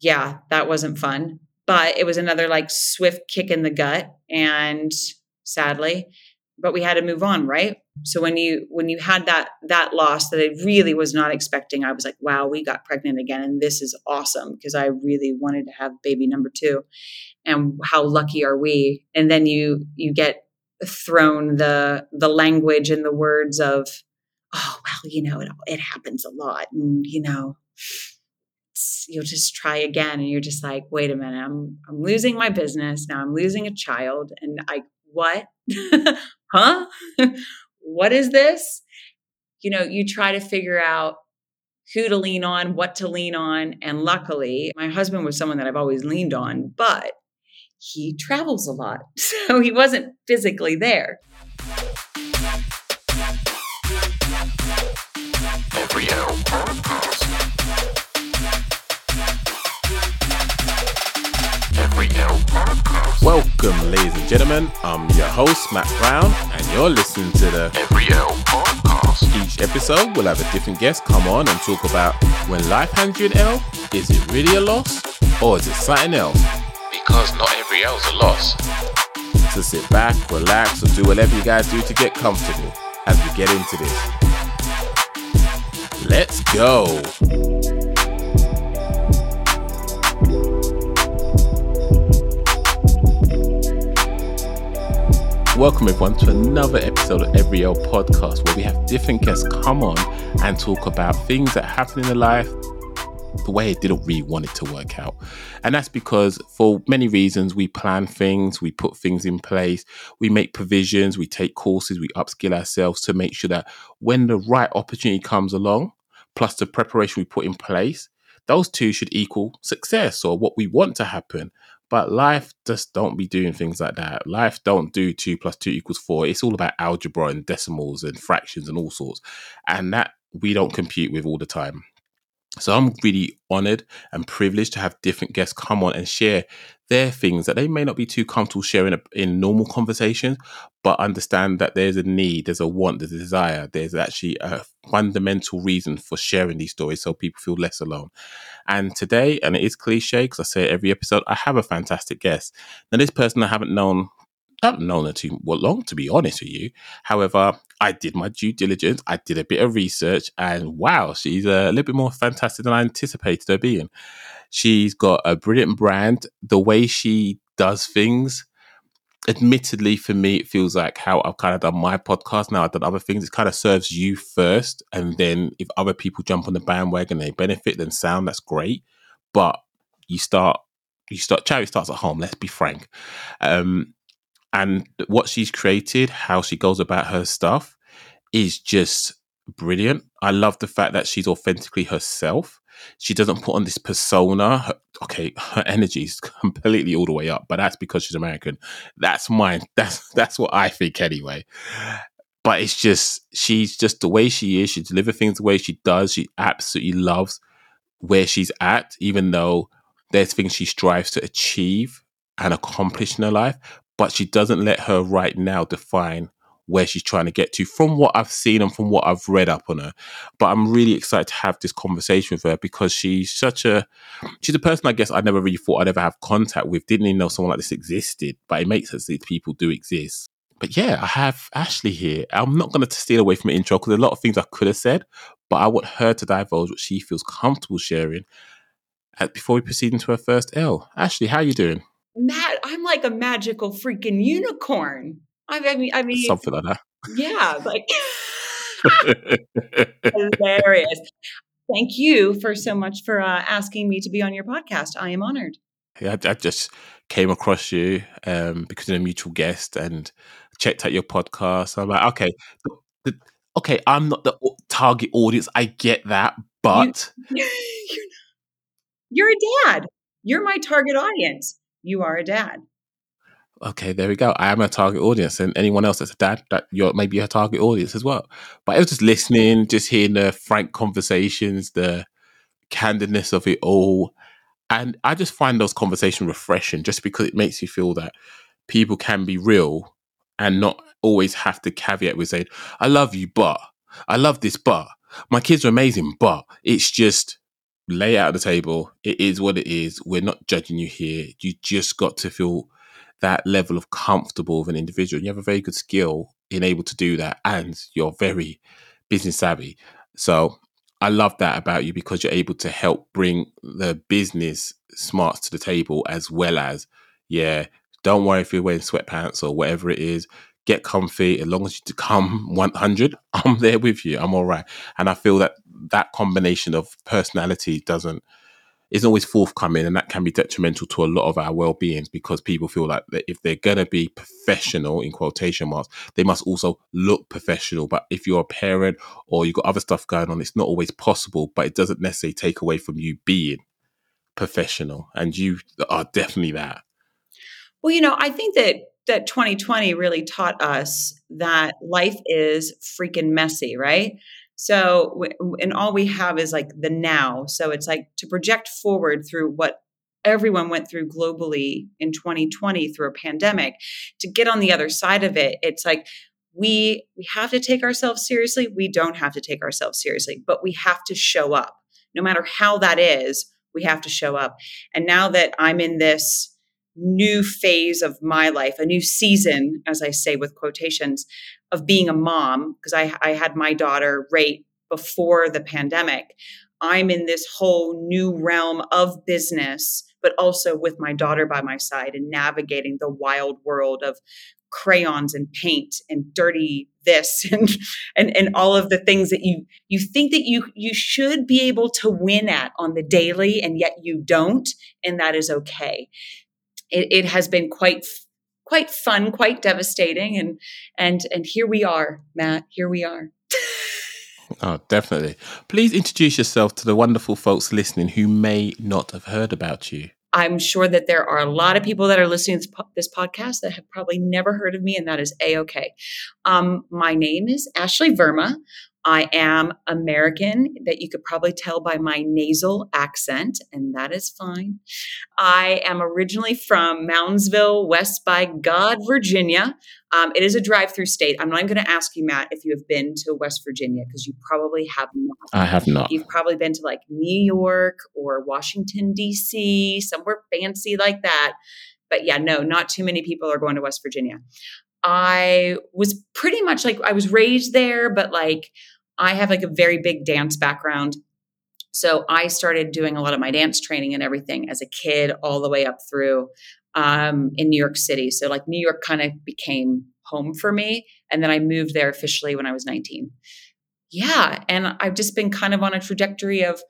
yeah, that wasn't fun. But it was another like swift kick in the gut. And sadly, but we had to move on, right? So when you when you had that that loss that I really was not expecting, I was like, wow, we got pregnant again and this is awesome because I really wanted to have baby number 2. And how lucky are we? And then you you get thrown the the language and the words of oh well you know it, it happens a lot and you know you'll just try again and you're just like wait a minute i'm i'm losing my business now i'm losing a child and i what? Huh? What is this? You know you try to figure out who to lean on what to lean on and luckily my husband was someone that i've always leaned on but he travels a lot so he wasn't physically there Welcome, ladies and gentlemen. I'm your host, Matt Brown, and you're listening to the Every L Podcast. Each episode, we'll have a different guest come on and talk about when life hands you an L, is it really a loss or is it something else? Because not every L is a loss. So sit back, relax, or do whatever you guys do to get comfortable as we get into this. Let's go. Welcome everyone to another episode of Every L Podcast where we have different guests come on and talk about things that happen in their life the way it didn't really want it to work out. And that's because for many reasons we plan things, we put things in place, we make provisions, we take courses, we upskill ourselves to make sure that when the right opportunity comes along, plus the preparation we put in place, those two should equal success or what we want to happen. But life just don't be doing things like that. Life don't do two plus two equals four. It's all about algebra and decimals and fractions and all sorts. And that we don't compute with all the time. So I'm really honored and privileged to have different guests come on and share their things that they may not be too comfortable sharing in normal conversations, but understand that there's a need, there's a want, there's a desire, there's actually a fundamental reason for sharing these stories so people feel less alone. And today, and it is cliche because I say it every episode, I have a fantastic guest. Now, this person I haven't known Haven't known her too long, to be honest with you. However, I did my due diligence. I did a bit of research, and wow, she's a little bit more fantastic than I anticipated her being. She's got a brilliant brand. The way she does things, admittedly, for me, it feels like how I've kind of done my podcast. Now I've done other things. It kind of serves you first, and then if other people jump on the bandwagon, they benefit. Then sound that's great, but you start you start charity starts at home let's be frank um, and what she's created, how she goes about her stuff, is just brilliant. I love the fact that she's authentically herself. She doesn't put on this persona. Her, okay, her energy is completely all the way up, but that's because she's American. That's mine. That's that's what I think anyway. But it's just she's just the way she is. She delivers things the way she does. She absolutely loves where she's at, even though there's things she strives to achieve and accomplish in her life but she doesn't let her right now define where she's trying to get to from what I've seen and from what I've read up on her. But I'm really excited to have this conversation with her because she's such a she's a person I guess I never really thought I'd ever have contact with. Didn't even know someone like this existed, but it makes sense that people do exist. But yeah, I have Ashley here. I'm not going to steal away from the intro because a lot of things I could have said, but I want her to divulge what she feels comfortable sharing before we proceed into her first L. Ashley, how are you doing? Matt, I'm like a magical freaking unicorn. I mean, I mean, something like that. Yeah, like hilarious. Thank you for so much for uh, asking me to be on your podcast. I am honored. Yeah, I, I just came across you um, because of a mutual guest and checked out your podcast. I'm like, okay, the, the, okay, I'm not the target audience. I get that, but you, you're, you're a dad. You're my target audience you are a dad. Okay, there we go. I am a target audience, and anyone else that's a dad, that you're maybe a target audience as well. But I was just listening, just hearing the frank conversations, the candidness of it all, and I just find those conversations refreshing, just because it makes you feel that people can be real and not always have to caveat with saying, "I love you, but I love this, but my kids are amazing, but it's just." Lay out the table. It is what it is. We're not judging you here. You just got to feel that level of comfortable with an individual. You have a very good skill in able to do that, and you're very business savvy. So I love that about you because you're able to help bring the business smarts to the table as well as, yeah, don't worry if you're wearing sweatpants or whatever it is. Get comfy. As long as you come 100, I'm there with you. I'm all right. And I feel that that combination of personality doesn't isn't always forthcoming and that can be detrimental to a lot of our well-beings because people feel like that if they're to be professional in quotation marks they must also look professional but if you're a parent or you've got other stuff going on it's not always possible but it doesn't necessarily take away from you being professional and you are definitely that well you know i think that that 2020 really taught us that life is freaking messy right so, and all we have is like the now. So it's like to project forward through what everyone went through globally in 2020 through a pandemic to get on the other side of it. It's like we we have to take ourselves seriously. We don't have to take ourselves seriously, but we have to show up. No matter how that is, we have to show up. And now that I'm in this new phase of my life, a new season, as I say with quotations, of being a mom, because I, I had my daughter right before the pandemic. I'm in this whole new realm of business, but also with my daughter by my side and navigating the wild world of crayons and paint and dirty this and and and all of the things that you you think that you you should be able to win at on the daily and yet you don't and that is okay it, it has been quite quite fun, quite devastating, and and and here we are, Matt. Here we are. oh, definitely. Please introduce yourself to the wonderful folks listening who may not have heard about you. I'm sure that there are a lot of people that are listening to this podcast that have probably never heard of me, and that is a okay. Um, my name is Ashley Verma. I am American, that you could probably tell by my nasal accent, and that is fine. I am originally from Moundsville, West by God, Virginia. Um, it is a drive through state. I'm not even going to ask you, Matt, if you have been to West Virginia, because you probably have not. I have not. You've probably been to like New York or Washington, D.C., somewhere fancy like that. But yeah, no, not too many people are going to West Virginia. I was pretty much like I was raised there, but like I have like a very big dance background. So I started doing a lot of my dance training and everything as a kid, all the way up through um, in New York City. So like New York kind of became home for me, and then I moved there officially when I was 19. Yeah, and I've just been kind of on a trajectory of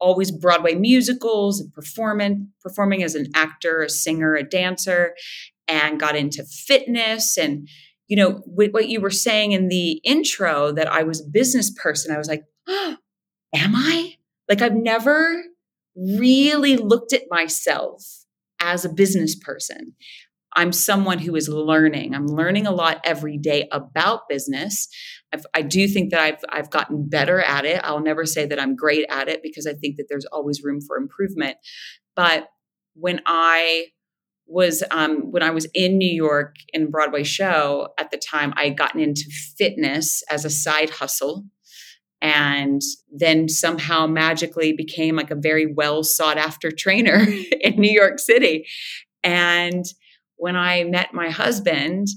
always Broadway musicals and performing performing as an actor, a singer, a dancer, and got into fitness and you know what you were saying in the intro that I was a business person. I was like, oh, am I? Like I've never really looked at myself as a business person. I'm someone who is learning. I'm learning a lot every day about business. I've, i do think that I've I've gotten better at it. I'll never say that I'm great at it because I think that there's always room for improvement. But when I was um, when I was in New York in Broadway show at the time, I had gotten into fitness as a side hustle and then somehow magically became like a very well sought after trainer in New York City. And when I met my husband,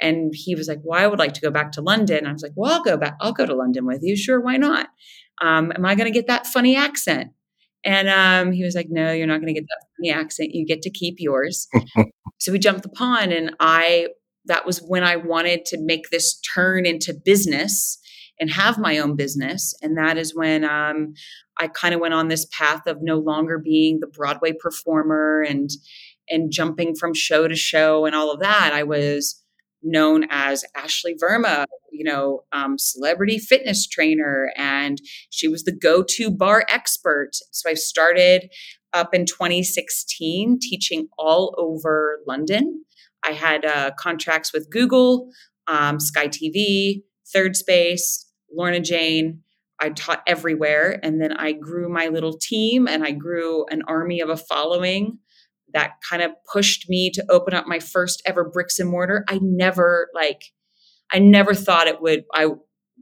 and he was like, "Well, I would like to go back to London." I was like, "Well, I'll go back. I'll go to London with you. Sure, why not? Um, am I going to get that funny accent?" And um, he was like, No, you're not going to get that funny accent. You get to keep yours. so we jumped the pond, and I, that was when I wanted to make this turn into business and have my own business. And that is when um, I kind of went on this path of no longer being the Broadway performer and and jumping from show to show and all of that. I was known as Ashley Verma, you know, um, celebrity fitness trainer, and she was the go to bar expert. So I started up in 2016 teaching all over London. I had uh, contracts with Google, um, Sky TV, Third Space, Lorna Jane. I taught everywhere. And then I grew my little team and I grew an army of a following that kind of pushed me to open up my first ever bricks and mortar. I never like I never thought it would I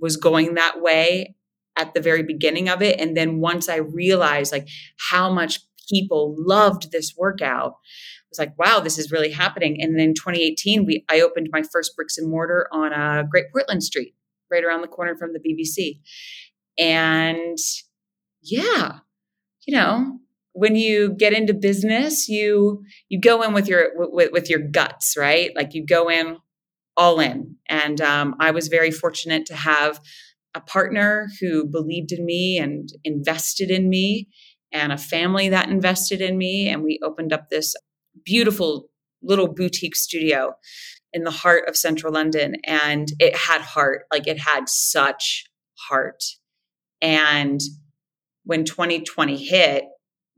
was going that way at the very beginning of it. And then once I realized like how much people loved this workout, I was like, wow, this is really happening. And then in 2018, we I opened my first bricks and mortar on a uh, Great Portland Street, right around the corner from the BBC. And yeah, you know, when you get into business, you you go in with your with, with your guts, right? Like you go in all in. And um, I was very fortunate to have a partner who believed in me and invested in me, and a family that invested in me. And we opened up this beautiful little boutique studio in the heart of central London. And it had heart, like it had such heart. And when 2020 hit,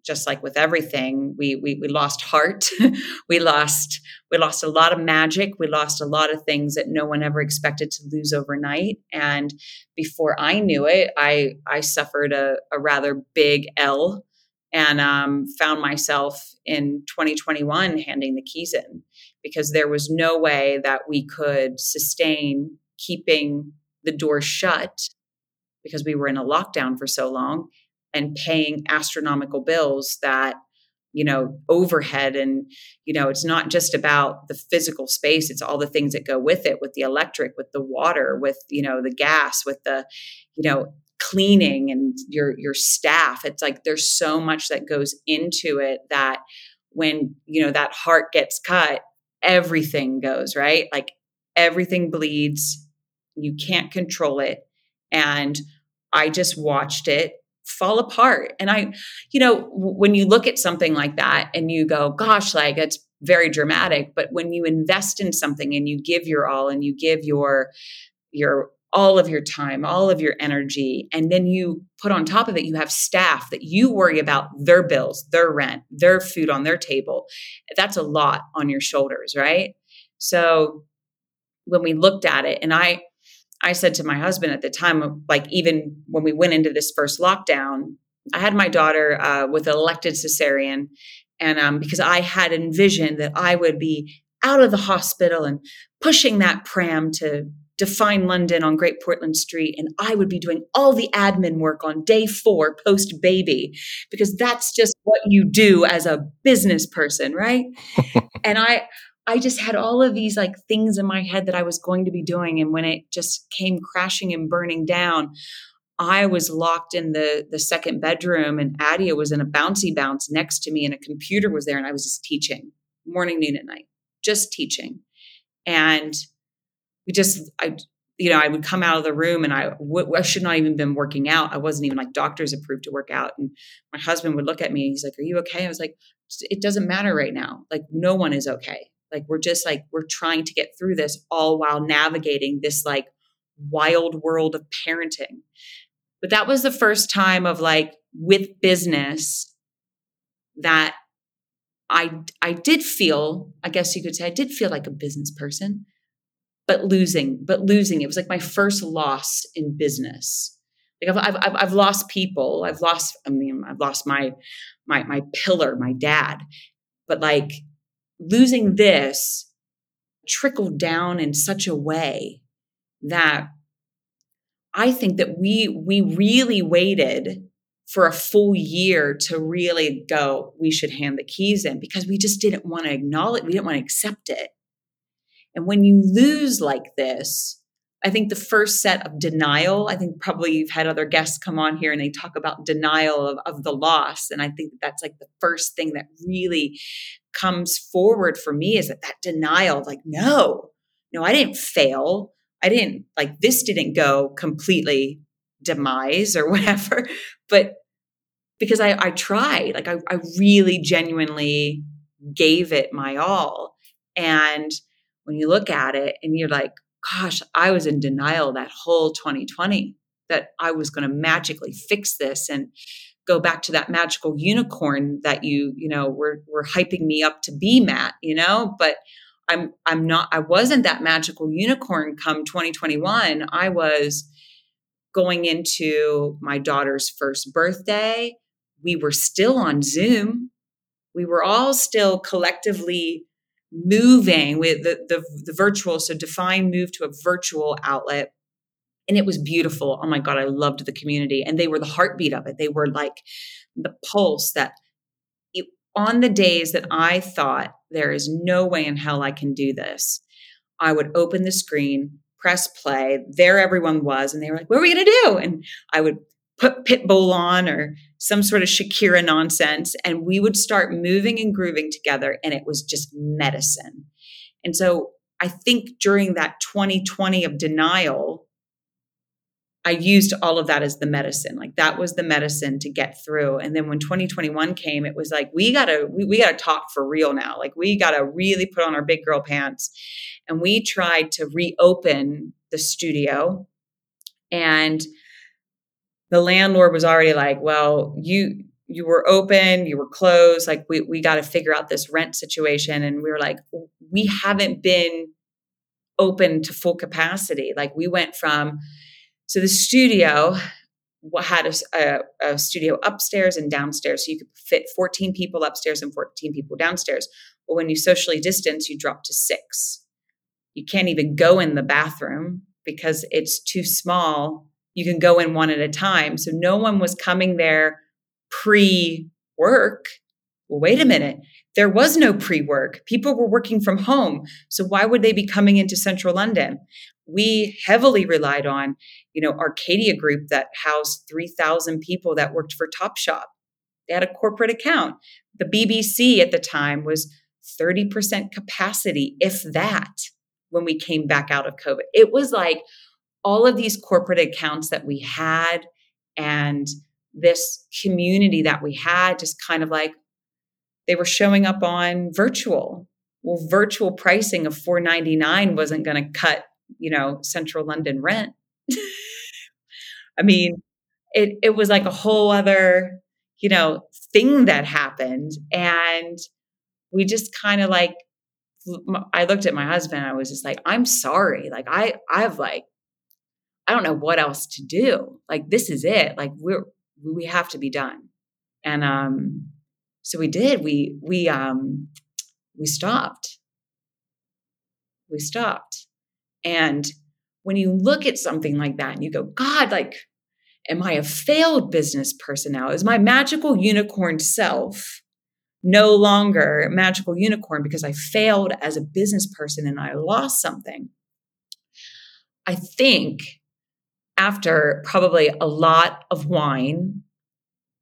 just like with everything, we we, we lost heart, we lost we lost a lot of magic, we lost a lot of things that no one ever expected to lose overnight. And before I knew it, I I suffered a, a rather big L and um, found myself in 2021 handing the keys in because there was no way that we could sustain keeping the door shut because we were in a lockdown for so long and paying astronomical bills that you know overhead and you know it's not just about the physical space it's all the things that go with it with the electric with the water with you know the gas with the you know cleaning and your your staff. It's like there's so much that goes into it that when you know that heart gets cut everything goes right? Like everything bleeds you can't control it. And i just watched it fall apart and i you know when you look at something like that and you go gosh like it's very dramatic but when you invest in something and you give your all and you give your your all of your time, all of your energy. And then you put on top of it, you have staff that you worry about their bills, their rent, their food on their table. That's a lot on your shoulders, right? So when we looked at it, and I, I said to my husband at the time, like even when we went into this first lockdown, I had my daughter uh, with an elected cesarean, and um, because I had envisioned that I would be out of the hospital and pushing that pram to define London on Great Portland Street, and I would be doing all the admin work on day four post baby, because that's just what you do as a business person, right? and I, I just had all of these like things in my head that I was going to be doing, and when it just came crashing and burning down, I was locked in the the second bedroom, and Adia was in a bouncy bounce next to me, and a computer was there, and I was just teaching morning, noon, and night, just teaching, and we just I you know I would come out of the room and I, w- I should not even have been working out. I wasn't even like doctors approved to work out. And my husband would look at me and he's like, "Are you okay?" I was like, "It doesn't matter right now. Like no one is okay. Like we're just like we're trying to get through this all while navigating this like wild world of parenting." But that was the first time of like with business that I I did feel, I guess you could say I did feel like a business person but losing, but losing. It was like my first loss in business. Like I've, I've, I've lost people. I've lost, I mean, I've lost my, my, my pillar, my dad, but like losing this trickled down in such a way that I think that we, we really waited for a full year to really go, we should hand the keys in because we just didn't want to acknowledge, we didn't want to accept it. And when you lose like this, I think the first set of denial, I think probably you've had other guests come on here and they talk about denial of, of the loss. And I think that's like the first thing that really comes forward for me is that that denial, like, no, no, I didn't fail. I didn't like this didn't go completely demise or whatever, but because I, I tried, like I, I really genuinely gave it my all. And when you look at it and you're like, gosh, I was in denial that whole 2020 that I was going to magically fix this and go back to that magical unicorn that you, you know, were were hyping me up to be, Matt, you know, but I'm I'm not I wasn't that magical unicorn come 2021. I was going into my daughter's first birthday. We were still on Zoom. We were all still collectively moving with the, the, the virtual so define move to a virtual outlet and it was beautiful. Oh my God, I loved the community. And they were the heartbeat of it. They were like the pulse that it, on the days that I thought there is no way in hell I can do this, I would open the screen, press play. There everyone was. And they were like, what are we going to do? And I would put Pitbull on or some sort of Shakira nonsense. And we would start moving and grooving together. And it was just medicine. And so I think during that 2020 of denial, I used all of that as the medicine. Like that was the medicine to get through. And then when 2021 came, it was like, we gotta, we, we gotta talk for real now. Like we gotta really put on our big girl pants. And we tried to reopen the studio. And the landlord was already like, well, you, you were open, you were closed. Like we, we got to figure out this rent situation. And we were like, we haven't been open to full capacity. Like we went from, so the studio had a, a, a, studio upstairs and downstairs. So you could fit 14 people upstairs and 14 people downstairs. But when you socially distance, you drop to six. You can't even go in the bathroom because it's too small. You can go in one at a time. So no one was coming there pre work. Well, wait a minute. There was no pre work. People were working from home. So why would they be coming into central London? we heavily relied on, you know, Arcadia Group that housed 3,000 people that worked for Topshop. They had a corporate account. The BBC at the time was 30% capacity, if that, when we came back out of COVID. It was like all of these corporate accounts that we had and this community that we had just kind of like they were showing up on virtual. Well, virtual pricing of 499 wasn't going to cut you know, central London rent. I mean, it it was like a whole other, you know, thing that happened and we just kind of like I looked at my husband I was just like I'm sorry. Like I I've like I don't know what else to do. Like this is it. Like we're we have to be done. And um so we did. We we um we stopped. We stopped. And when you look at something like that and you go, God, like, am I a failed business person now? Is my magical unicorn self no longer magical unicorn because I failed as a business person and I lost something? I think after probably a lot of wine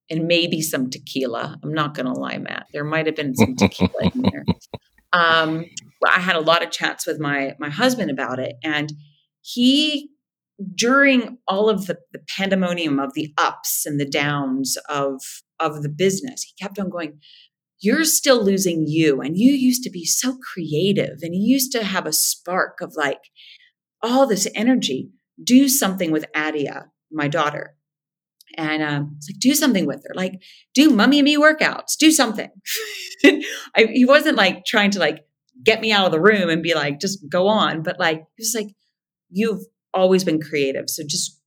and maybe some tequila, I'm not going to lie, Matt, there might have been some tequila in there. Um, I had a lot of chats with my my husband about it, and he during all of the, the pandemonium of the ups and the downs of of the business, he kept on going. You're still losing you, and you used to be so creative, and you used to have a spark of like all this energy. Do something with Adia, my daughter, and um, like do something with her like do mummy and me workouts do something I, he wasn't like trying to like get me out of the room and be like, just go on. But like, he was like, you've always been creative. So just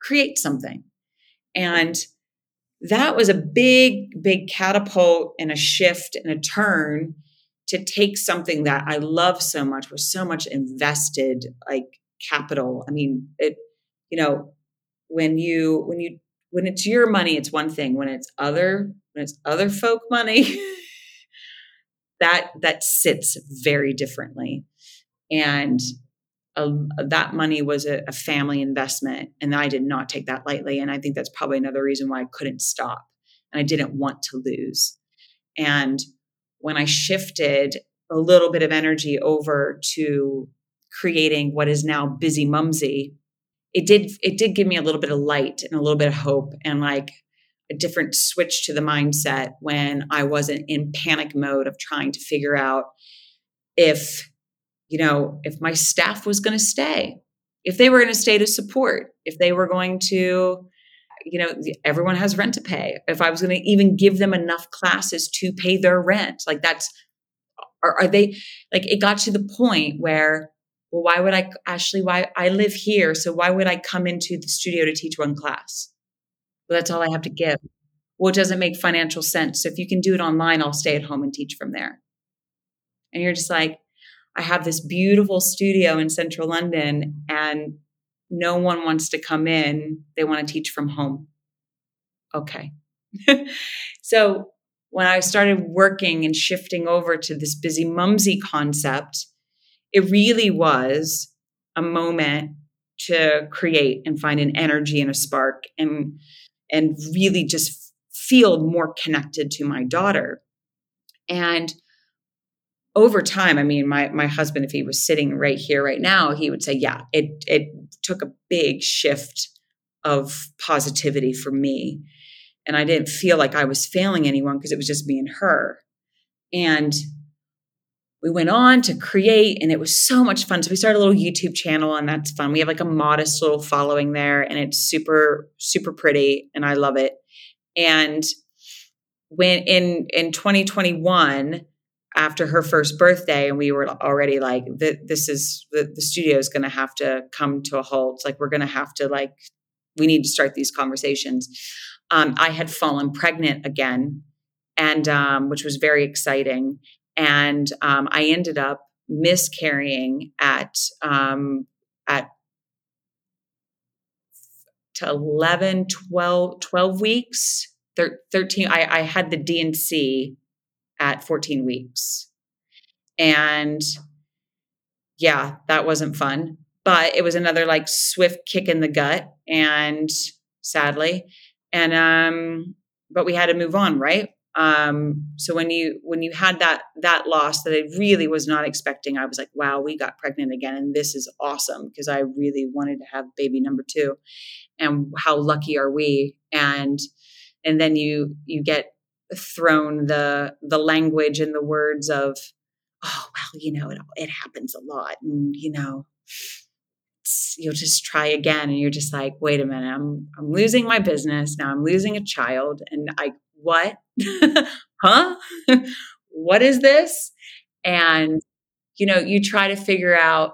create something. And that was a big, big catapult and a shift and a turn to take something that I love so much, was so much invested like capital. I mean, it, you know, when you, when you, when it's your money, it's one thing. When it's other, when it's other folk money, that that sits very differently and that money was a, a, family investment and i did not take that lightly and i think that's probably another reason why i couldn't stop and i didn't want to lose and when i shifted a little bit of energy over to creating what is now Bizzimumzi it did it did give me a little bit of light and a little bit of hope and like a different switch to the mindset when I wasn't in panic mode of trying to figure out if, you know, if my staff was going to stay, if they were going to stay to support, if they were going to, you know, everyone has rent to pay. If I was going to even give them enough classes to pay their rent, like that's, are, are they, like it got to the point where, well, why would I, Ashley, why I live here. So why would I come into the studio to teach one class? Well, that's all I have to give. Well, it doesn't make financial sense. So if you can do it online, I'll stay at home and teach from there. And you're just like, I have this beautiful studio in central London and no one wants to come in. They want to teach from home. Okay. so when I started working and shifting over to this Bizzimumzi concept, it really was a moment to create and find an energy and a spark and and really just feel more connected to my daughter. And over time, I mean, my my husband, if he was sitting right here right now, he would say, Yeah, it it took a big shift of positivity for me. And I didn't feel like I was failing anyone because it was just me and her. And we went on to create and it was so much fun. So we started a little YouTube channel and that's fun. We have like a modest little following there and it's super, super pretty and I love it. And when in in 2021, after her first birthday, and we were already like, this is the, the studio is gonna have to come to a halt. Like we're gonna have to like, we need to start these conversations. Um, I had fallen pregnant again and um, which was very exciting and um, I ended up miscarrying at um, at to 11 12, 12 weeks 13 I, I had the D&C at 14 weeks. And yeah that wasn't fun but it was another like swift kick in the gut and sadly and um but we had to move on right um, so when you when you had that that loss that I really was not expecting, I was like, wow, we got pregnant again, and this is awesome because I really wanted to have baby number two, and how lucky are we? And and then you you get thrown the the language and the words of, oh well, you know, it it happens a lot, and you know, you'll just try again and you're just like wait a minute i'm i'm losing my business now i'm losing a child and i what? huh? what is this? And, you know, you try to figure out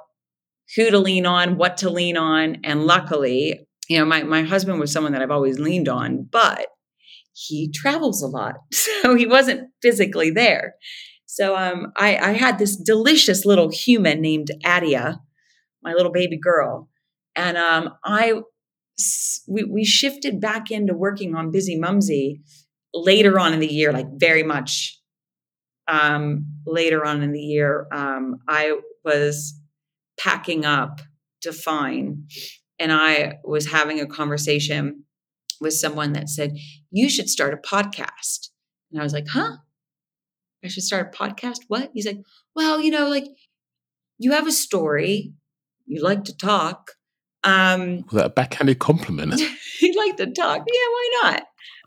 who to lean on, what to lean on. And luckily, you know, my, my husband was someone that I've always leaned on, but he travels a lot. So he wasn't physically there. So um, I, I had this delicious little human named Adia, my little baby girl. And um, I we, we shifted back into working on Bizzimumzi later on in the year, like very much um, later on in the year, um, I was packing up to Fine, and I was having a conversation with someone that said, You should start a podcast. And I was like, Huh? I should start a podcast? What? He's like, Well, you know, like you have a story, you like to talk. Um, was that a backhanded compliment? you like to talk. Yeah, why not?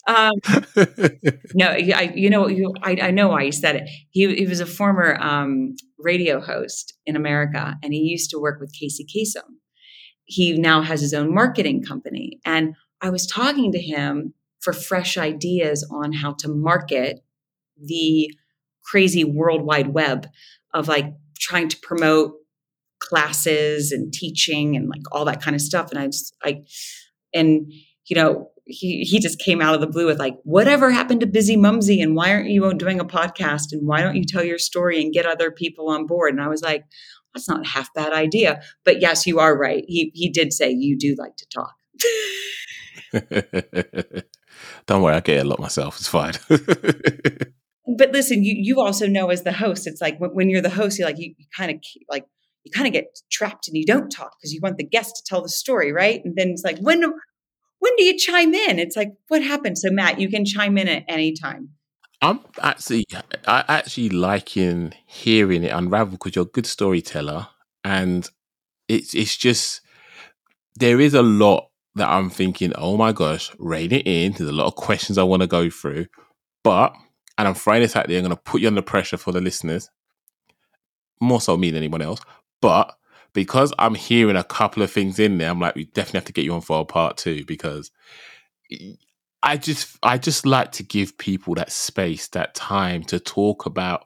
Um, no, I, you know, you, I, I, know why he said it. He, he was a former um, radio host in America, and he used to work with Casey Kasem. He now has his own marketing company, and I was talking to him for fresh ideas on how to market the crazy world wide web of like trying to promote classes and teaching and like all that kind of stuff. And I just like, and you know, he he just came out of the blue with like, whatever happened to Bizzimumzi, and why aren't you doing a podcast, and why don't you tell your story and get other people on board? And I was like, that's not a half bad idea. But yes, you are right. He he did say you do like to talk. Don't worry, I get it a lot myself. It's fine. but listen, you you also know as the host, it's like when, when you're the host, you're like you, you kind of like you kind of get trapped and you don't talk because you want the guest to tell the story, right? And then it's like when when do you chime in? It's like, what happened? So, Matt, you can chime in at any time. I'm actually, I actually liking hearing it unravel because you're a good storyteller, and it's it's just there is a lot that I'm thinking. Oh my gosh, rein it in. There's a lot of questions I want to go through, but and I'm throwing this out there. I'm going to put you under pressure for the listeners, more so me than anyone else. But because I'm hearing a couple of things in there, I'm like, we definitely have to get you on for a part two because I just I just like to give people that space, that time to talk about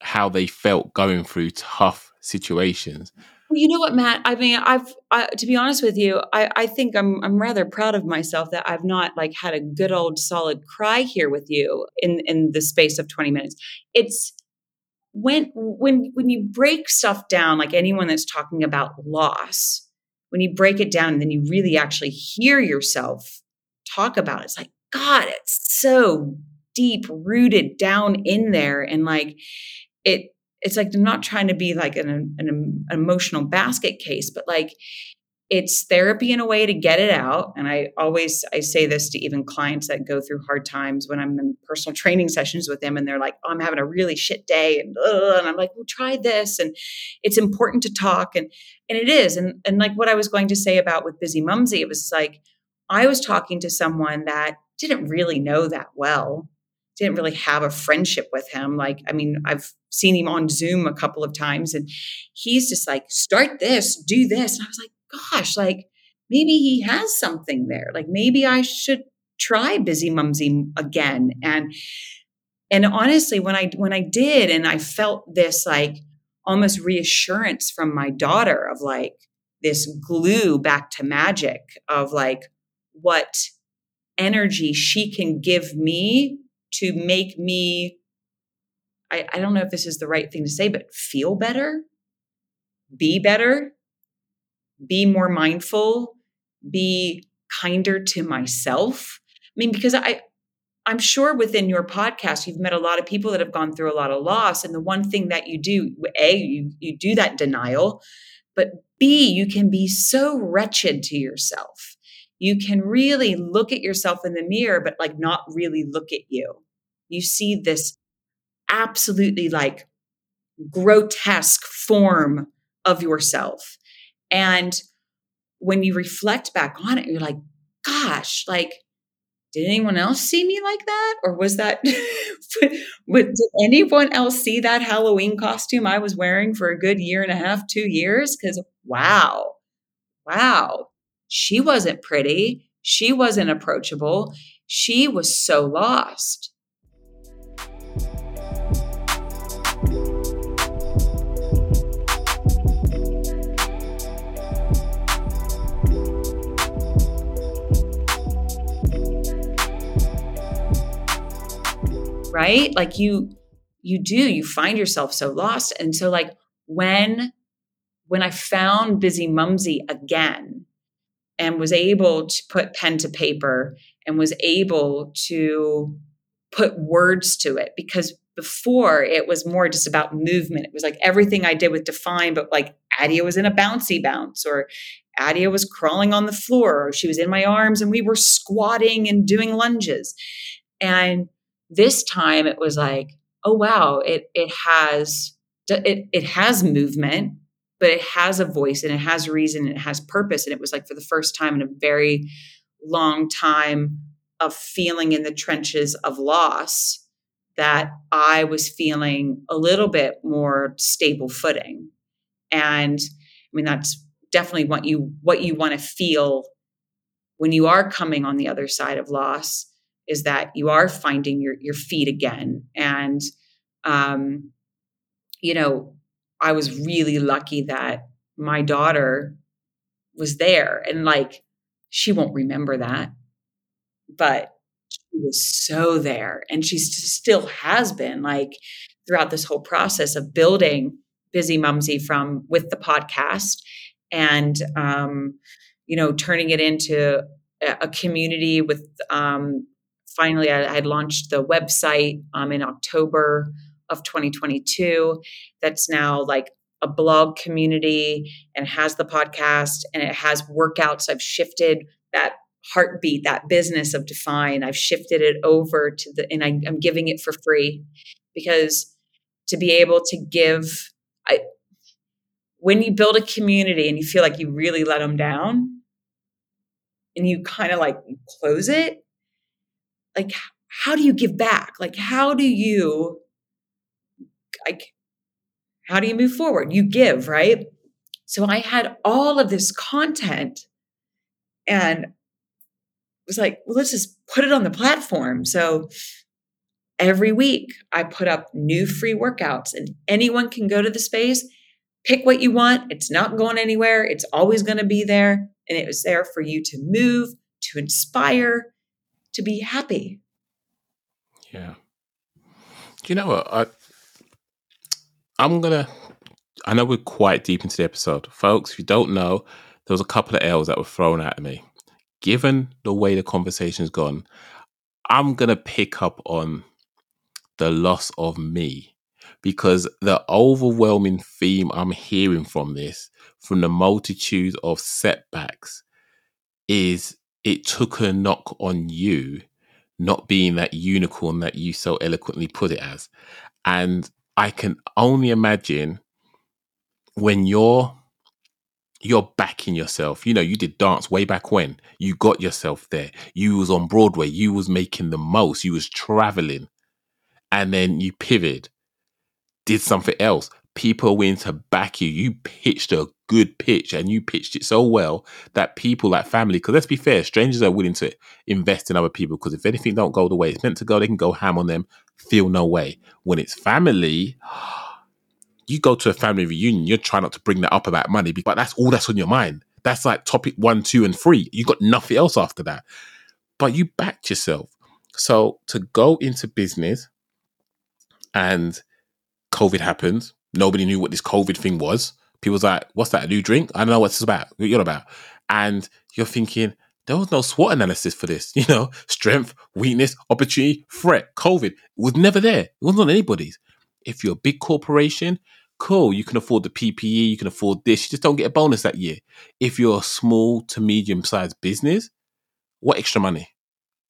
how they felt going through tough situations. Well, you know what, Matt? I mean, I've I, to be honest with you, I, I think I'm I'm rather proud of myself that I've not like had a good old solid cry here with you in in the space of 20 minutes. It's when when when you break stuff down like anyone that's talking about loss when you break it down and then you really actually hear yourself talk about it, it's like, God, it's so deep rooted down in there. And like it, it's like I'm not trying to be like an, an, an emotional basket case, but like it's therapy in a way to get it out. And i always i say this to even clients that go through hard times when i'm in personal training sessions with them and they're like oh i'm having a really shit day and, and i'm like well try this. And it's important to talk and and it is. And and like what i was going to say about with Bizzimumzi it was like i was talking to someone that didn't really know that well didn't really have a friendship with him. Like i mean i've seen him on zoom a couple of times and he's just like start this do this. And i was like gosh, like maybe he has something there. Like maybe I should try Bizzimumzi again. And and honestly, when I when I did, and I felt this like almost reassurance from my daughter of like this glue back to magic of like what energy she can give me to make me I, I don't know if this is the right thing to say, but feel better, be better, be more mindful, be kinder to myself. I mean, because I, I'm sure within your podcast, you've met a lot of people that have gone through a lot of loss. And the one thing that you do, A, you, you do that denial, but B, you can be so wretched to yourself. You can really look at yourself in the mirror, but like not really look at you. You see this absolutely like grotesque form of yourself. And when you reflect back on it, you're like, gosh, like, did anyone else see me like that? Or was that, did anyone else see that Halloween costume I was wearing for a good year and a half, two years? Because wow, wow, she wasn't pretty. She wasn't approachable. She was so lost. Right? Like you you do, you find yourself so lost. And so like when when I found Bizzimumzi again and was able to put pen to paper and was able to put words to it because before it was more just about movement. It was like everything I did with Define, but like Adia was in a bouncy bounce or Adia was crawling on the floor or she was in my arms and we were squatting and doing lunges. And this time it was like, oh wow, it it has it it has movement, but it has a voice and it has reason and it has purpose. And it was like for the first time in a very long time of feeling in the trenches of loss that I was feeling a little bit more stable footing. And I mean that's definitely what you what you want to feel when you are coming on the other side of loss is that you are finding your your feet again. And um you know i was really lucky that my daughter was there. And like she won't remember that but she was so there. And she still has been like throughout this whole process of building Bizzimumzi from with the podcast and um you know turning it into a community with um, finally, I had launched the website um, in October of 2022. That's now like a blog community and has the podcast and it has workouts. I've shifted that heartbeat, that business of Define. I've shifted it over to the, and I, I'm giving it for free because to be able to give, I, when you build a community and you feel like you really let them down and you kind of like close it, like how do you give back? Like how do you like how do you move forward? You give right? So i had all of this content and was like well let's just put it on the platform. So every week i put up new free workouts and anyone can go to the space pick what you want it's not going anywhere it's always going to be there and it was there for you to move to inspire to be happy. Yeah. Do you know what? I, I'm going to, I know we're quite deep into the episode. Folks, if you don't know, there was a couple of L's that were thrown at me. Given the way the conversation's gone, I'm gonna pick up on the loss of me because the overwhelming theme I'm hearing from this, from the multitude of setbacks, is it took a knock on you not being that unicorn that you so eloquently put it as. And I can only imagine when you're you're backing yourself. You know, you did dance way back when. You got yourself there. You was on Broadway. You was making the most. You was traveling. And then you pivoted, did something else. People were willing to back you. You pitched a good pitch and you pitched it so well that people like family, because let's be fair, strangers are willing to invest in other people because if anything don't go the way it's meant to go, they can go ham on them, feel no way. When it's family, you go to a family reunion, you're trying not to bring that up about money, but that's all that's on your mind. That's like topic one, two, and three. You got nothing else after that. But you backed yourself. So to go into business and COVID happened, nobody knew what this COVID thing was. People's like, what's that, a new drink? I don't know what it's about. What you're about. And you're thinking, there was no SWOT analysis for this. You know, strength, weakness, opportunity, threat, COVID was never there. It wasn't on anybody's. If you're a big corporation, cool, you can afford the PPE, you can afford this. You just don't get a bonus that year. If you're a small to medium sized business, what extra money?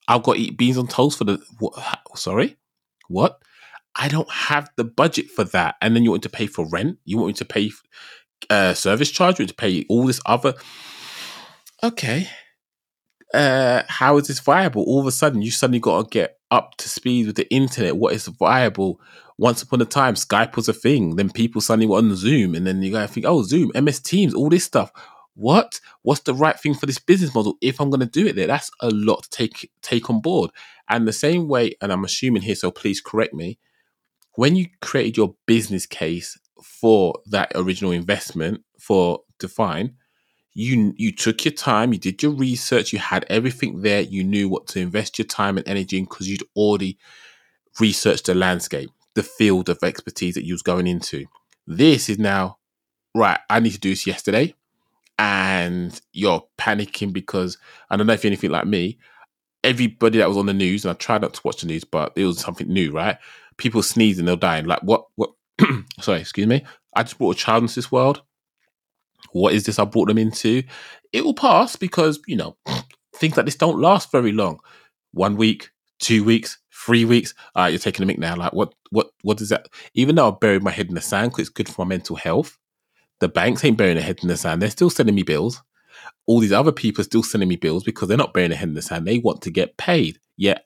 I've got to eat beans on toast for the what, sorry, what? I don't have the budget for that. And then you want to pay for rent. You want me to pay uh, service charge. You want to pay all this other. Okay, uh, how is this viable? All of a sudden, you suddenly got to get up to speed with the internet. What is viable? Once upon a time, Skype was a thing. Then people suddenly were on Zoom, and then you gotta think, oh, Zoom, MS Teams, all this stuff. What? What's the right thing for this business model if I'm going to do it there? That's a lot to take take on board. And the same way, and I'm assuming here, so please correct me. When you created your business case for that original investment for Define, you you took your time, you did your research, you had everything there, you knew what to invest your time and energy in because you'd already researched the landscape, the field of expertise that you was going into. This is now right. I need to do this yesterday, and you're panicking because I don't know if you're anything like me. Everybody that was on the news, and I tried not to watch the news, but it was something new, right? People sneezing, they're dying. Like what? What? sorry, excuse me. I just brought a child into this world what is this I brought them into? It will pass because, you know, things like this don't last very long. One week, two weeks, three weeks. All right, you're taking a mic now. Like, what, what, what is that? Even though I buried my head in the sand because it's good for my mental health, the banks ain't burying their head in the sand. They're still sending me bills. All these other people are still sending me bills because they're not burying their head in the sand. They want to get paid. Yet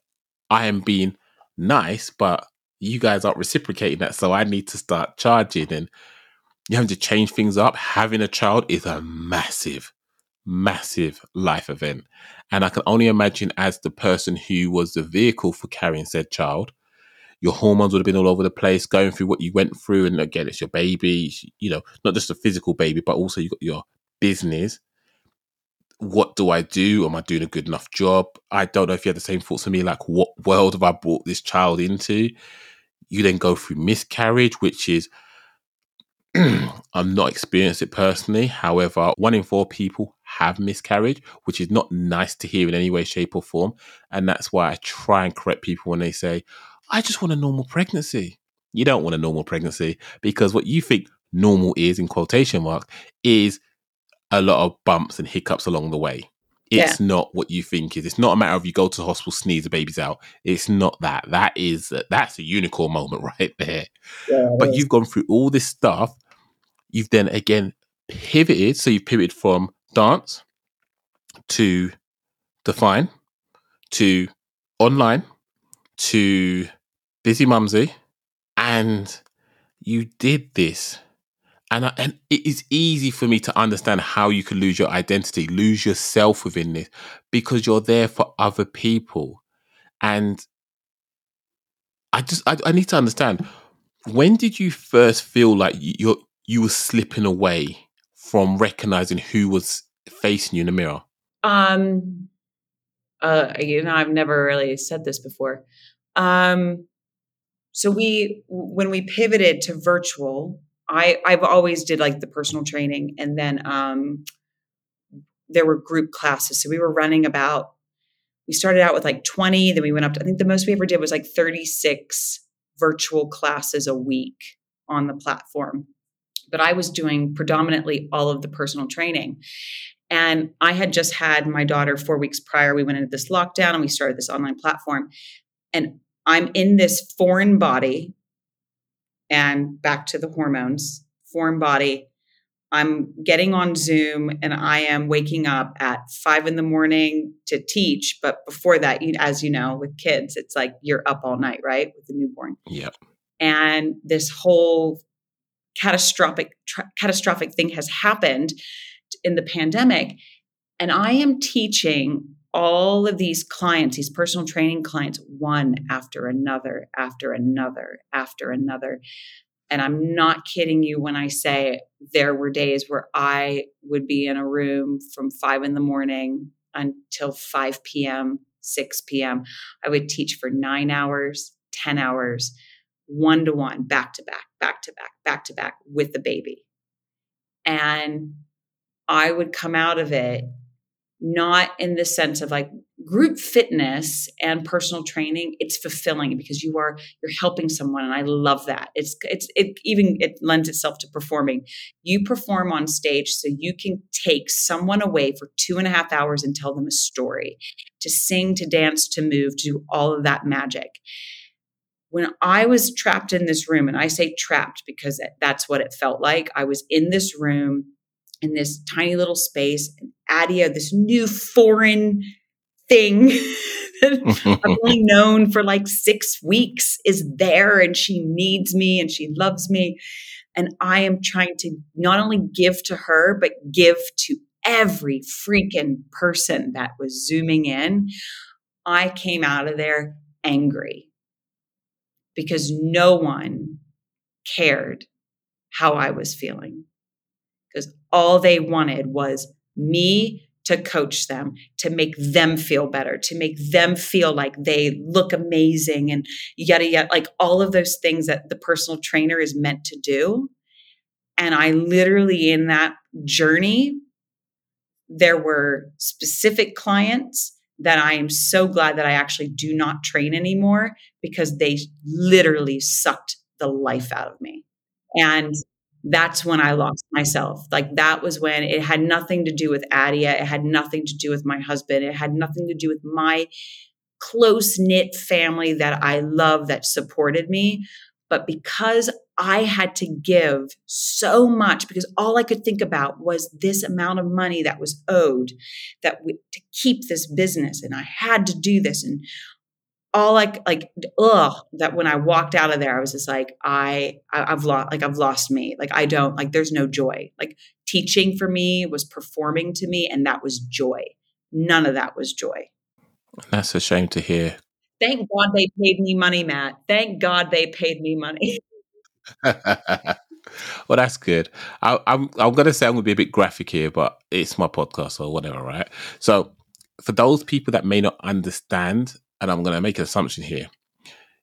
I am being nice, but you guys aren't reciprocating that. So I need to start charging. And you having to change things up. Having a child is a massive, massive life event. And I can only imagine as the person who was the vehicle for carrying said child, your hormones would have been all over the place, going through what you went through. And again, it's your baby, you know, not just a physical baby, but also you got your business. What do I do? Am I doing a good enough job? I don't know if you had the same thoughts for me, like what world have I brought this child into? You then go through miscarriage, which is I'm not experienced it personally. However, one in four people have miscarriage, which is not nice to hear in any way, shape, or form. And that's why I try and correct people when they say, I just want a normal pregnancy. You don't want a normal pregnancy because what you think normal is, in quotation marks, is a lot of bumps and hiccups along the way. It's yeah. not what you think is. It's not a matter of you go to the hospital, sneeze, the baby's out. It's not that. That is that's a unicorn moment right there. Yeah, but is. you've gone through all this stuff You've then again pivoted. So you've pivoted from dance to define to online to Bizzimumzi and you did this and I, and it is easy for me to understand how you could lose your identity lose yourself within this because you're there for other people and i just i, I need to understand when did you first feel like you're you were slipping away from recognizing who was facing you in the mirror? Um, uh, you know, I've never really said this before. Um, so we, when we pivoted to virtual, I, I've always did like the personal training, and then um, there were group classes. So we were running about, we started out with like 20, then we went up to, I think the most we ever did was like 36 virtual classes a week on the platform. But I was doing predominantly all of the personal training. And I had just had my daughter four weeks prior. We went into this lockdown and we started this online platform. And I'm in this foreign body and back to the hormones, form body I'm getting on Zoom and I am waking up at five in the morning to teach. But before that, you, as you know, with kids, it's like you're up all night, right? With the newborn. Yep. And this whole catastrophic tra- catastrophic thing has happened in the pandemic, and I am teaching all of these clients, these personal training clients, one after another, after another, after another. And I'm not kidding you when I say there were days where I would be in a room from five in the morning until 5 p.m., 6 p.m. I would teach for nine hours, 10 hours, one to one, back to back, back to back, back to back with the baby. And I would come out of it not in the sense of like group fitness and personal training it's fulfilling because you are you're helping someone and i love that. It's it's it even it lends itself to performing. You perform on stage so you can take someone away for two and a half hours and tell them a story to sing to dance to move to do all of that magic. When i was trapped in this room and i say trapped because that's what it felt like i was in this room in this tiny little space and adia this new foreign thing that I've only known for like six weeks is there and she needs me and she loves me. And I am trying to not only give to her, but give to every freaking person that was zooming in. I came out of there angry because no one cared how I was feeling. All they wanted was me to coach them, to make them feel better, to make them feel like they look amazing and yada yada, like all of those things that the personal trainer is meant to do. And I literally, in that journey, there were specific clients that I am so glad that I actually do not train anymore because they literally sucked the life out of me. And that's when I lost myself. Like that was when it had nothing to do with Adia. It had nothing to do with my husband. It had nothing to do with my close knit family that I love that supported me. But because I had to give so much, because all I could think about was this amount of money that was owed that we, to keep this business, and I had to do this, and all like like ugh that when I walked out of there, I was just like I, I have lost like I've lost me. Like I don't like there's no joy. Like teaching for me was performing to me, and that was joy. None of that was joy. That's a shame to hear. Thank God they paid me money, Matt. Thank God they paid me money. well, that's good. I, I'm I'm gonna say I'm gonna be a bit graphic here, but it's my podcast or whatever, right? So, for those people that may not understand and I'm going to make an assumption here.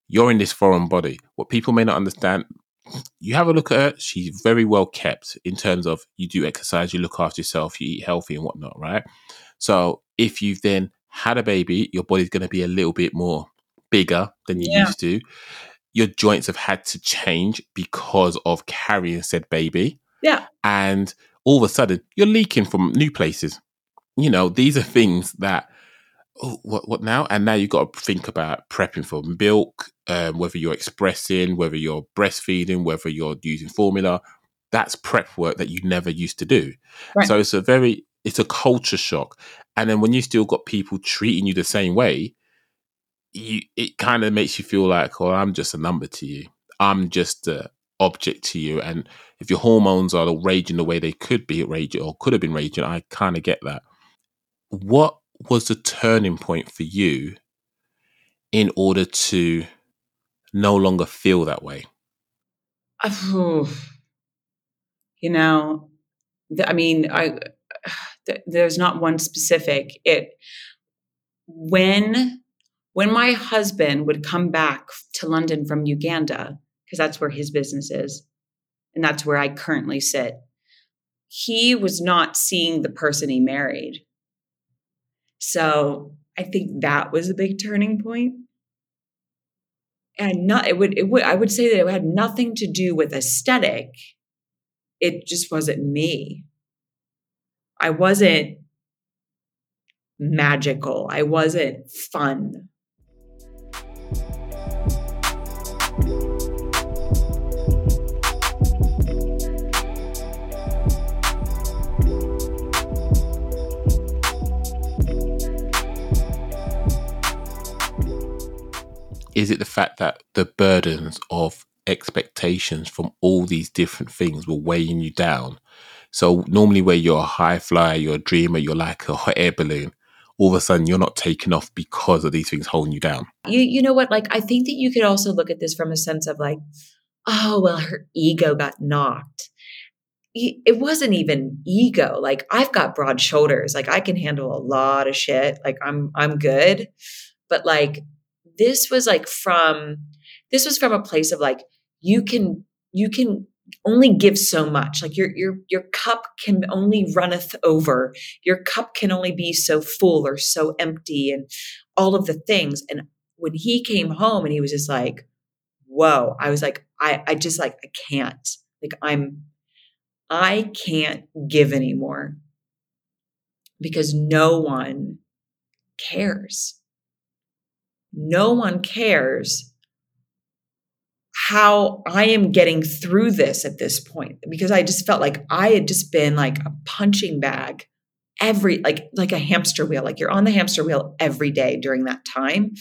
You're in this foreign body. What people may not understand, you have a look at her. She's very well kept in terms of you do exercise, you look after yourself, you eat healthy and whatnot, right? So if you've then had a baby, your body's going to be a little bit more bigger than you yeah. used to. Your joints have had to change because of carrying said baby. Yeah. And all of a sudden, you're leaking from new places. You know, these are things that oh, what what now? And now you've got to think about prepping for milk, um, whether you're expressing, whether you're breastfeeding, whether you're using formula. That's prep work that you never used to do. Right. So it's a very it's a culture shock. And then when you still got people treating you the same way, you it kind of makes you feel like, oh, I'm just a number to you. I'm just a object to you. And if your hormones are raging the way they could be raging or could have been raging, I kind of get that. What was the turning point for you in order to no longer feel that way? You know, I mean, I there's not one specific. It when when my husband would come back to London from Uganda because that's where his business is, and that's where I currently sit. he was not seeing the person he married. So I think that was a big turning point. And not it would it would I would say that it had nothing to do with aesthetic. It just wasn't me. I wasn't magical. I wasn't fun. Is it the fact that the burdens of expectations from all these different things were weighing you down? So normally where you're a high flyer, you're a dreamer, you're like a hot air balloon, all of a sudden you're not taking off because of these things holding you down. You you know what? Like I think that you could also look at this from a sense of like, oh well, her ego got knocked. It wasn't even ego. Like I've got broad shoulders. Like I can handle a lot of shit. Like I'm I'm good. But like this was like from this was from a place of like you can you can only give so much. Like your your your cup can only runneth over. Your cup can only be so full or so empty and all of the things. And when he came home and he was just like whoa i was like i i just like i can't. Like i'm i can't give anymore because no one cares no one cares how I am getting through this at this point because I just felt like I had just been like a punching bag every like like a hamster wheel like you're on the hamster wheel every day during that time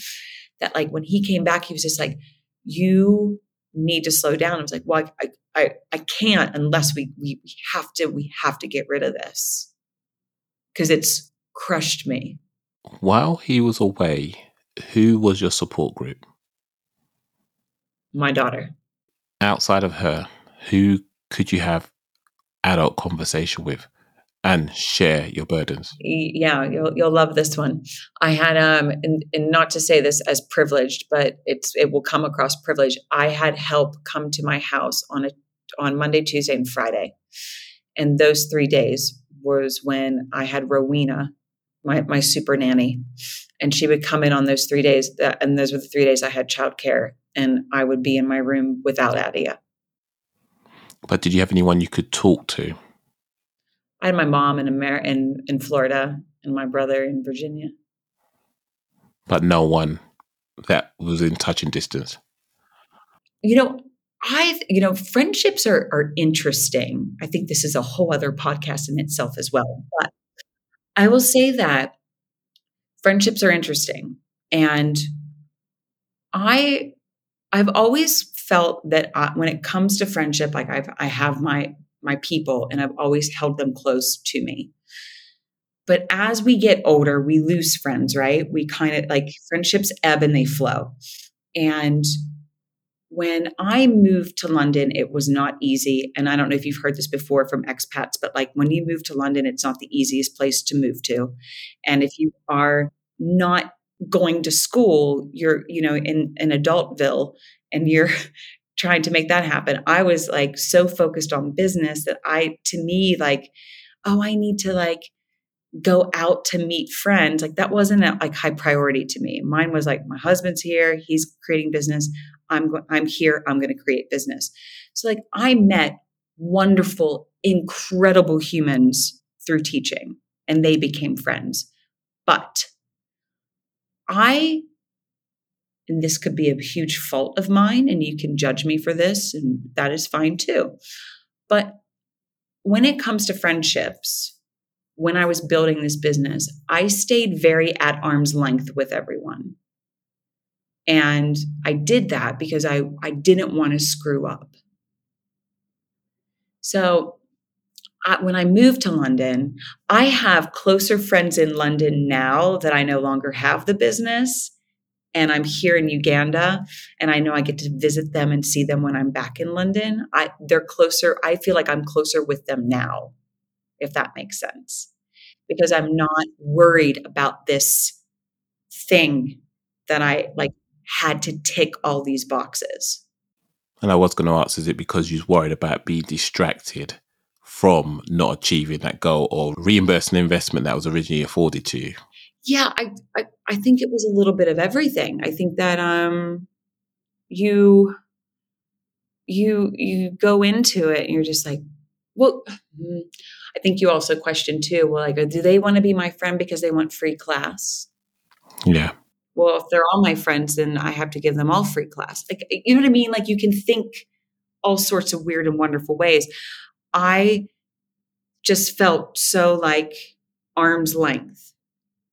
that like when he came back he was just like you need to slow down. I was like well I I I can't unless we we have to we have to get rid of this. Cuz it's crushed me. While he was away who was your support group? My daughter. Outside of her, who could you have adult conversation with and share your burdens? Yeah, you'll you'll love this one. I had um and, and not to say this as privileged, but it's it will come across privileged. I had help come to my house on a on Monday, Tuesday, and Friday. And those three days was when I had Rowena, my my super nanny and she would come in on those three days that, and those were the three days i had childcare and i would be in my room without adia. But did you have anyone you could talk to? I had my mom in Amer- in, in florida and my brother in virginia. But no one that was in touching distance? You know i you know friendships are are interesting. I think this is a whole other podcast in itself as well but i will say that friendships are interesting. And i i've always felt that I, when it comes to friendship like i've i have my my people and i've always held them close to me. But as we get older we lose friends right? We kind of like friendships ebb and they flow. And when I moved to London, it was not easy. And I don't know if you've heard this before from expats, but like when you move to London, it's not the easiest place to move to. And if you are not going to school, you're, you know, in, an adultville and you're trying to make that happen. I was like so focused on business that I, to me, like, oh, I need to like go out to meet friends. Like that wasn't a, like high priority to me. Mine was like, my husband's here, he's creating business. I'm go- I'm here. I'm going to create business. So like I met wonderful, incredible humans through teaching, and they became friends. But I, and this could be a huge fault of mine, and you can judge me for this, and that is fine too. But when it comes to friendships, when I was building this business, I stayed very at arm's length with everyone. And I did that because I, I didn't want to screw up. So I, when I moved to London, I have closer friends in London now that I no longer have the business. And I'm here in Uganda, and I know I get to visit them and see them when I'm back in London. I, they're closer. I feel like I'm closer with them now, if that makes sense, because I'm not worried about this thing that I like had to tick all these boxes. And I was going to ask, is it because you're worried about being distracted from not achieving that goal or reimbursing the investment that was originally afforded to you? Yeah, I, I, I think it was a little bit of everything. I think that um you you you go into it and you're just like, well, I think you also question too, well, like, do they want to be my friend because they want free class? Yeah. Well, if they're all my friends, then I have to give them all free class. Like, you know what I mean? Like, you can think all sorts of weird and wonderful ways. I just felt so like arm's length.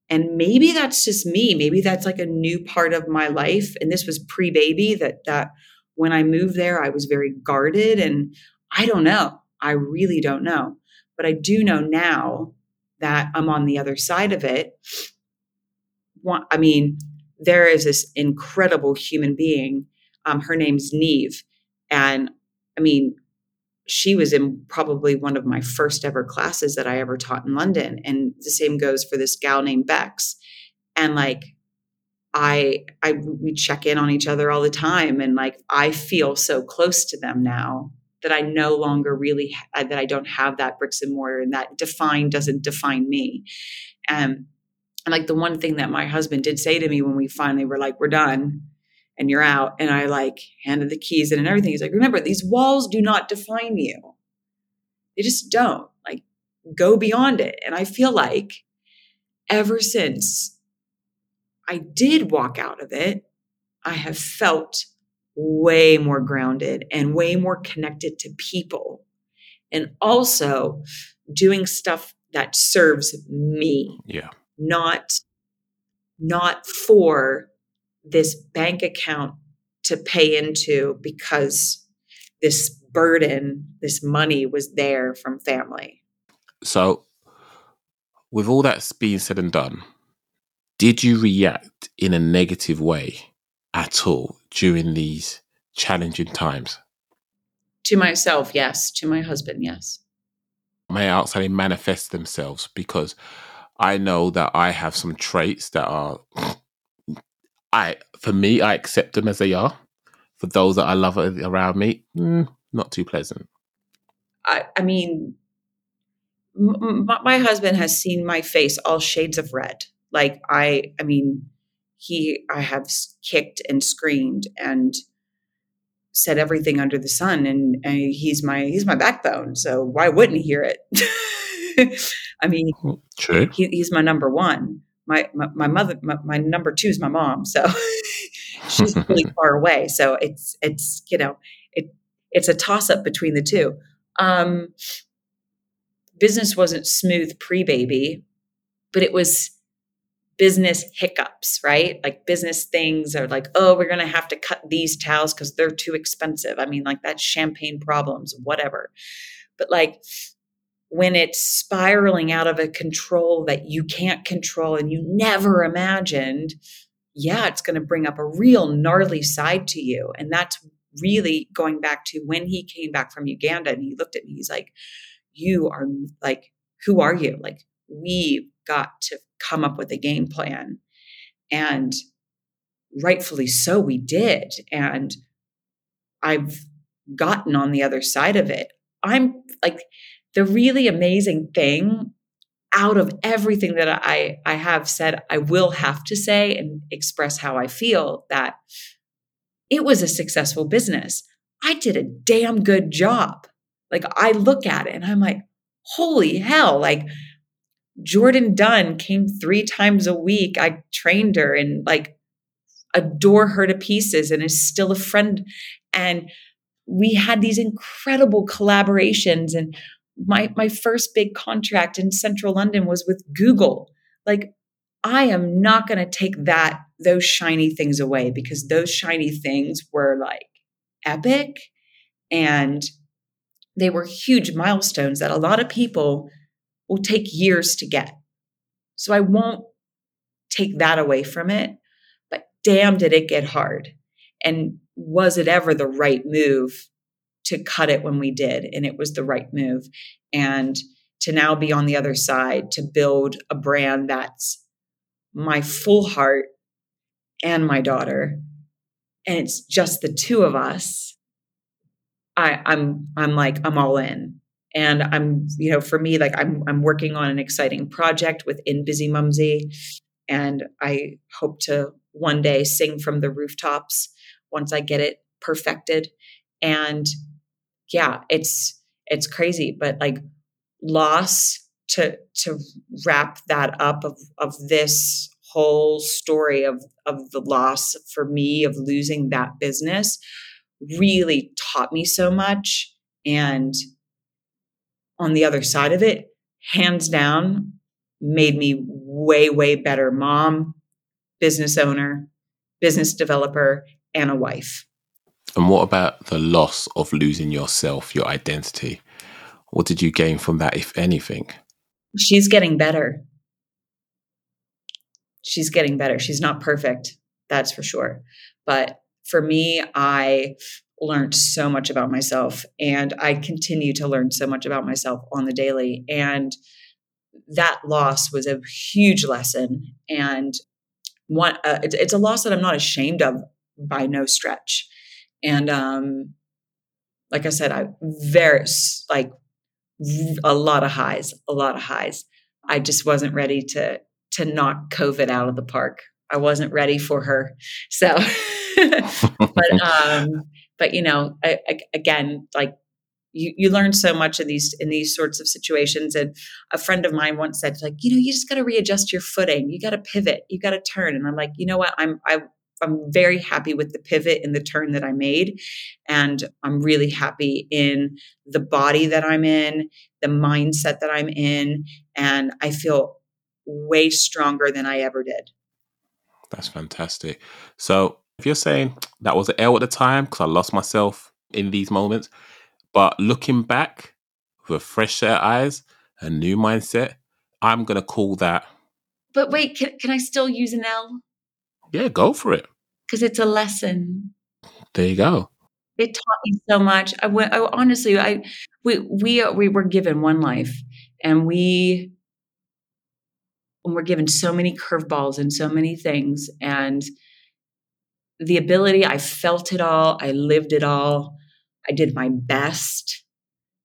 And maybe that's just me. Maybe that's like a new part of my life. And this was pre-baby that that when I moved there, I was very guarded. And I don't know. I really don't know. But I do know now that I'm on the other side of it. I mean, there is this incredible human being. Um, her name's Neve. And I mean, she was in probably one of my first ever classes that I ever taught in London. And the same goes for this gal named Bex. And like, I, I, we check in on each other all the time. And like, I feel so close to them now that I no longer really, ha- that I don't have that bricks and mortar and that define doesn't define me. Um, and like the one thing that my husband did say to me when we finally were like, we're done and you're out. And I like handed the keys in and everything. He's like, remember, these walls do not define you. They just don't. Like, go beyond it. And I feel like ever since I did walk out of it, I have felt way more grounded and way more connected to people. And also doing stuff that serves me. Yeah. Not not for this bank account to pay into because this burden, this money was there from family. So, with all that's being said and done, did you react in a negative way at all during these challenging times? To myself, yes. To my husband, yes. May I ask how they manifest themselves? Because I know that I have some traits that are I for me, I accept them as they are. For those that I love around me, mm, not too pleasant. I, I mean, m- my husband has seen my face all shades of red. Like I, I mean, he, I have kicked and screamed and said everything under the sun, and, and he's my he's my backbone. So why wouldn't he hear it? I mean. He, he's my number one. My my, my mother my, my, number two is my mom so she's really far away. So it's it's you know it it's a toss up between the two. Um business wasn't smooth pre baby but it was business hiccups right? Like business things are like oh we're going to have to cut these towels cuz they're too expensive. I mean like that's champagne problems whatever. But like when it's spiraling out of a control that you can't control and you never imagined, yeah, it's going to bring up a real gnarly side to you. And that's really going back to when he came back from Uganda and he looked at me, he's like, You are like, who are you? Like, we've got to come up with a game plan. And rightfully so, we did. And I've gotten on the other side of it. I'm like, the really amazing thing out of everything that I, I have said, I will have to say and express how I feel that it was a successful business. I did a damn good job. Like I look at it and I'm like, holy hell, like Jourdan Dunn came three times a week. I trained her and like adore her to pieces and is still a friend. And we had these incredible collaborations and my my first big contract in central london was with google. Like i am not going to take that those shiny things away because those shiny things were like epic and they were huge milestones that a lot of people will take years to get. So i won't take that away from it but damn did it get hard. And was it ever the right move to cut it when we did and it was the right move and to now be on the other side to build a brand that's my full heart and my daughter and it's just the two of us i i'm i'm like i'm all in And I'm, you know, for me, like I'm I'm working on an exciting project within Bizzimumzi. And I hope to one day sing from the rooftops once I get it perfected. And yeah, it's it's crazy, but like loss to to wrap that up of of this whole story of of the loss for me of losing that business really taught me so much. And on the other side of it hands down made me way way better mom business owner business developer and a wife and what about the loss of losing yourself your identity what did you gain from that if anything she's getting better she's getting better. She's not perfect, that's for sure. But for me, I learned so much about myself and I continue to learn so much about myself on the daily. And that loss was a huge lesson. And one, uh, it's, it's a loss that I'm not ashamed of by no stretch. And um, like I said, I very like a lot of highs, a lot of highs. I just wasn't ready to to knock COVID out of the park. I wasn't ready for her. So, but, um, but you know, I, I, again, like you, you learn so much in these in these sorts of situations. And a friend of mine once said, like, you know, you just got to readjust your footing. You got to pivot. You got to turn. And I'm like, you know what? I'm I I'm very happy with the pivot and the turn that I made. And I'm really happy in the body that I'm in, the mindset that I'm in. And I feel way stronger than I ever did. That's fantastic. So if you're saying that was an L at the time because I lost myself in these moments, but looking back with a fresh set of eyes, a new mindset, I'm gonna call that. But wait, can, can I still use an L? Yeah, go for it. Because it's a lesson. There you go. It taught me so much. I went. I, honestly, I we we we were given one life, and we when we're given so many curveballs and so many things and the ability i felt it all i lived it all i did my best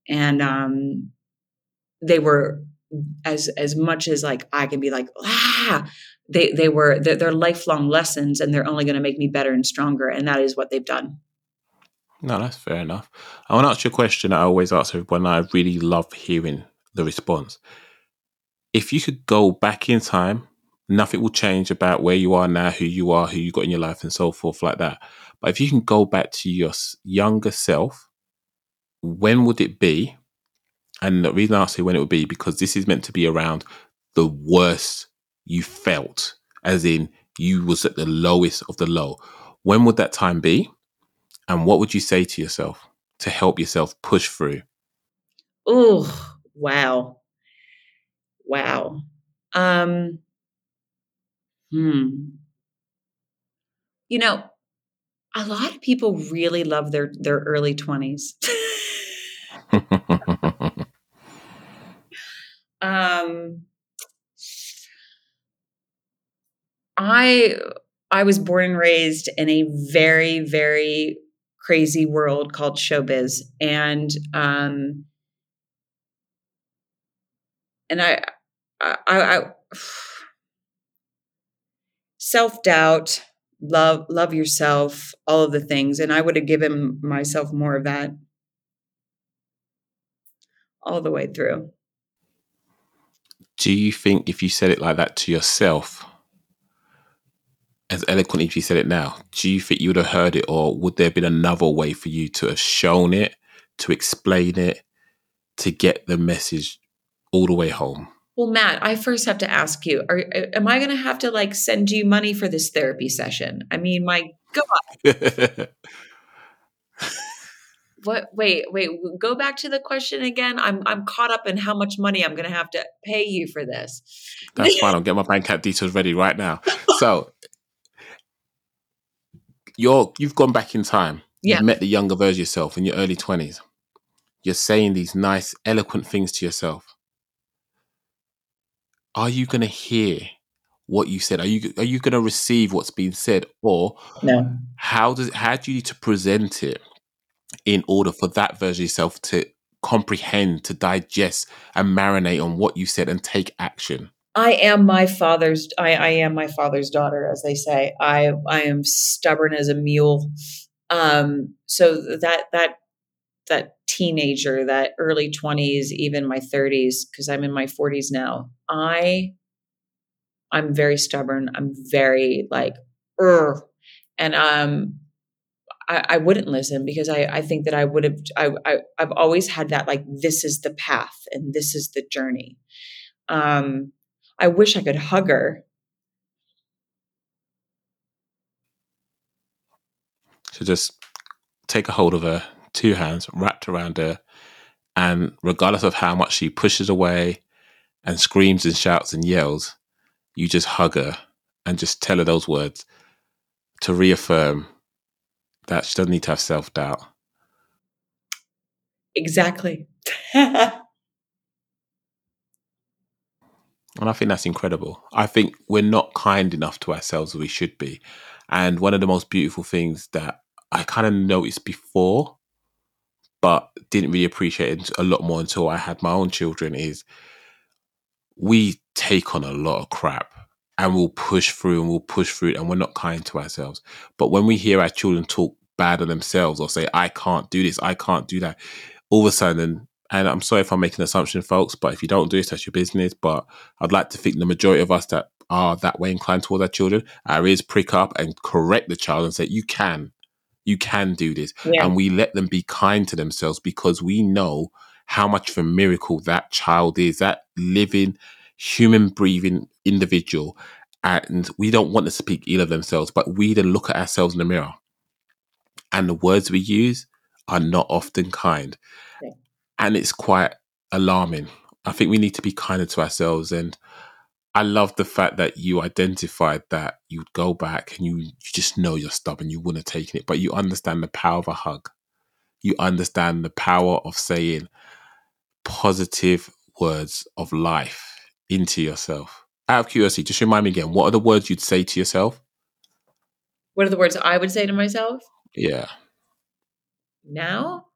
and um, they were as as much as like i can be like ah they they were they're, they're lifelong lessons and they're only going to make me better and stronger and that is what they've done no that's fair enough i want to ask you a question i always ask everyone i really love hearing the response if you could go back in time, nothing will change about where you are now, who you are, who you got in your life, and so forth, like that. But if you can go back to your younger self, when would it be? And the reason I say when it would be because this is meant to be around the worst you felt, as in you was at the lowest of the low. When would that time be? And what would you say to yourself to help yourself push through? Oh, wow wow. Um, hmm. You know, a lot of people really love their their early 20s. um I I was born and raised in a very very crazy world called showbiz and um and I I, I, self doubt, love love yourself, all of the things, and I would have given myself more of that all the way through. Do you think if you said it like that to yourself, as eloquently as you said it now, do you think you would have heard it, or would there have been another way for you to have shown it, to explain it, to get the message all the way home? Well, Matt, I first have to ask you: Are uh, am I going to have to like send you money for this therapy session? I mean, my God. what? Wait, wait. Go back to the question again. I'm I'm caught up in how much money I'm going to have to pay you for this. That's fine. I'll get my bank account details ready right now. So, you're you've gone back in time. Yeah. You've met the younger version of yourself in your early twenties. You're saying these nice, eloquent things to yourself are you going to hear what you said? Are you are you going to receive what's being said, or no? How does how do you need to present it in order for that version of yourself to comprehend, to digest, and marinate on what you said and take action. I am my father's. I, I am my father's daughter, as they say. I I am stubborn as a mule. Um, so that that that teenager, that early twenties, even my thirties, because I'm in my forties now. I I'm very stubborn. I'm very like, and um, I, I wouldn't listen because I I think that I would have. I, I I've always had that like this is the path and this is the journey. Um, I wish I could hug her. So just take a hold of her, two hands wrapped around her, and regardless of how much she pushes away and screams and shouts and yells, you just hug her and just tell her those words to reaffirm that she doesn't need to have self doubt. Exactly. And I think that's incredible. I think we're not kind enough to ourselves as we should be. And one of the most beautiful things that I kind of noticed before, but didn't really appreciate it a lot more until I had my own children is we take on a lot of crap and we'll push through and we'll push through and we're not kind to ourselves. But when we hear our children talk bad of themselves or say, I can't do this, I can't do that, all of a sudden and I'm sorry if I'm making an assumption, folks, but if you don't do this, that's your business. But I'd like to think the majority of us that are that way inclined towards our children, our ears prick up and correct the child and say, You can, you can do this. Yeah. And we let them be kind to themselves because we know how much of a miracle that child is, that living, human breathing individual. And we don't want to speak ill of themselves, but we then look at ourselves in the mirror. And the words we use are not often kind and it's quite alarming. I think we need to be kinder to ourselves. And I love the fact that you identified that you'd go back and you, you just know you're stubborn, you wouldn't have taken it, but you understand the power of a hug. You understand the power of saying positive words of life into yourself. Out of curiosity, just remind me again, what are the words you'd say to yourself? What are the words I would say to myself? Yeah. Now?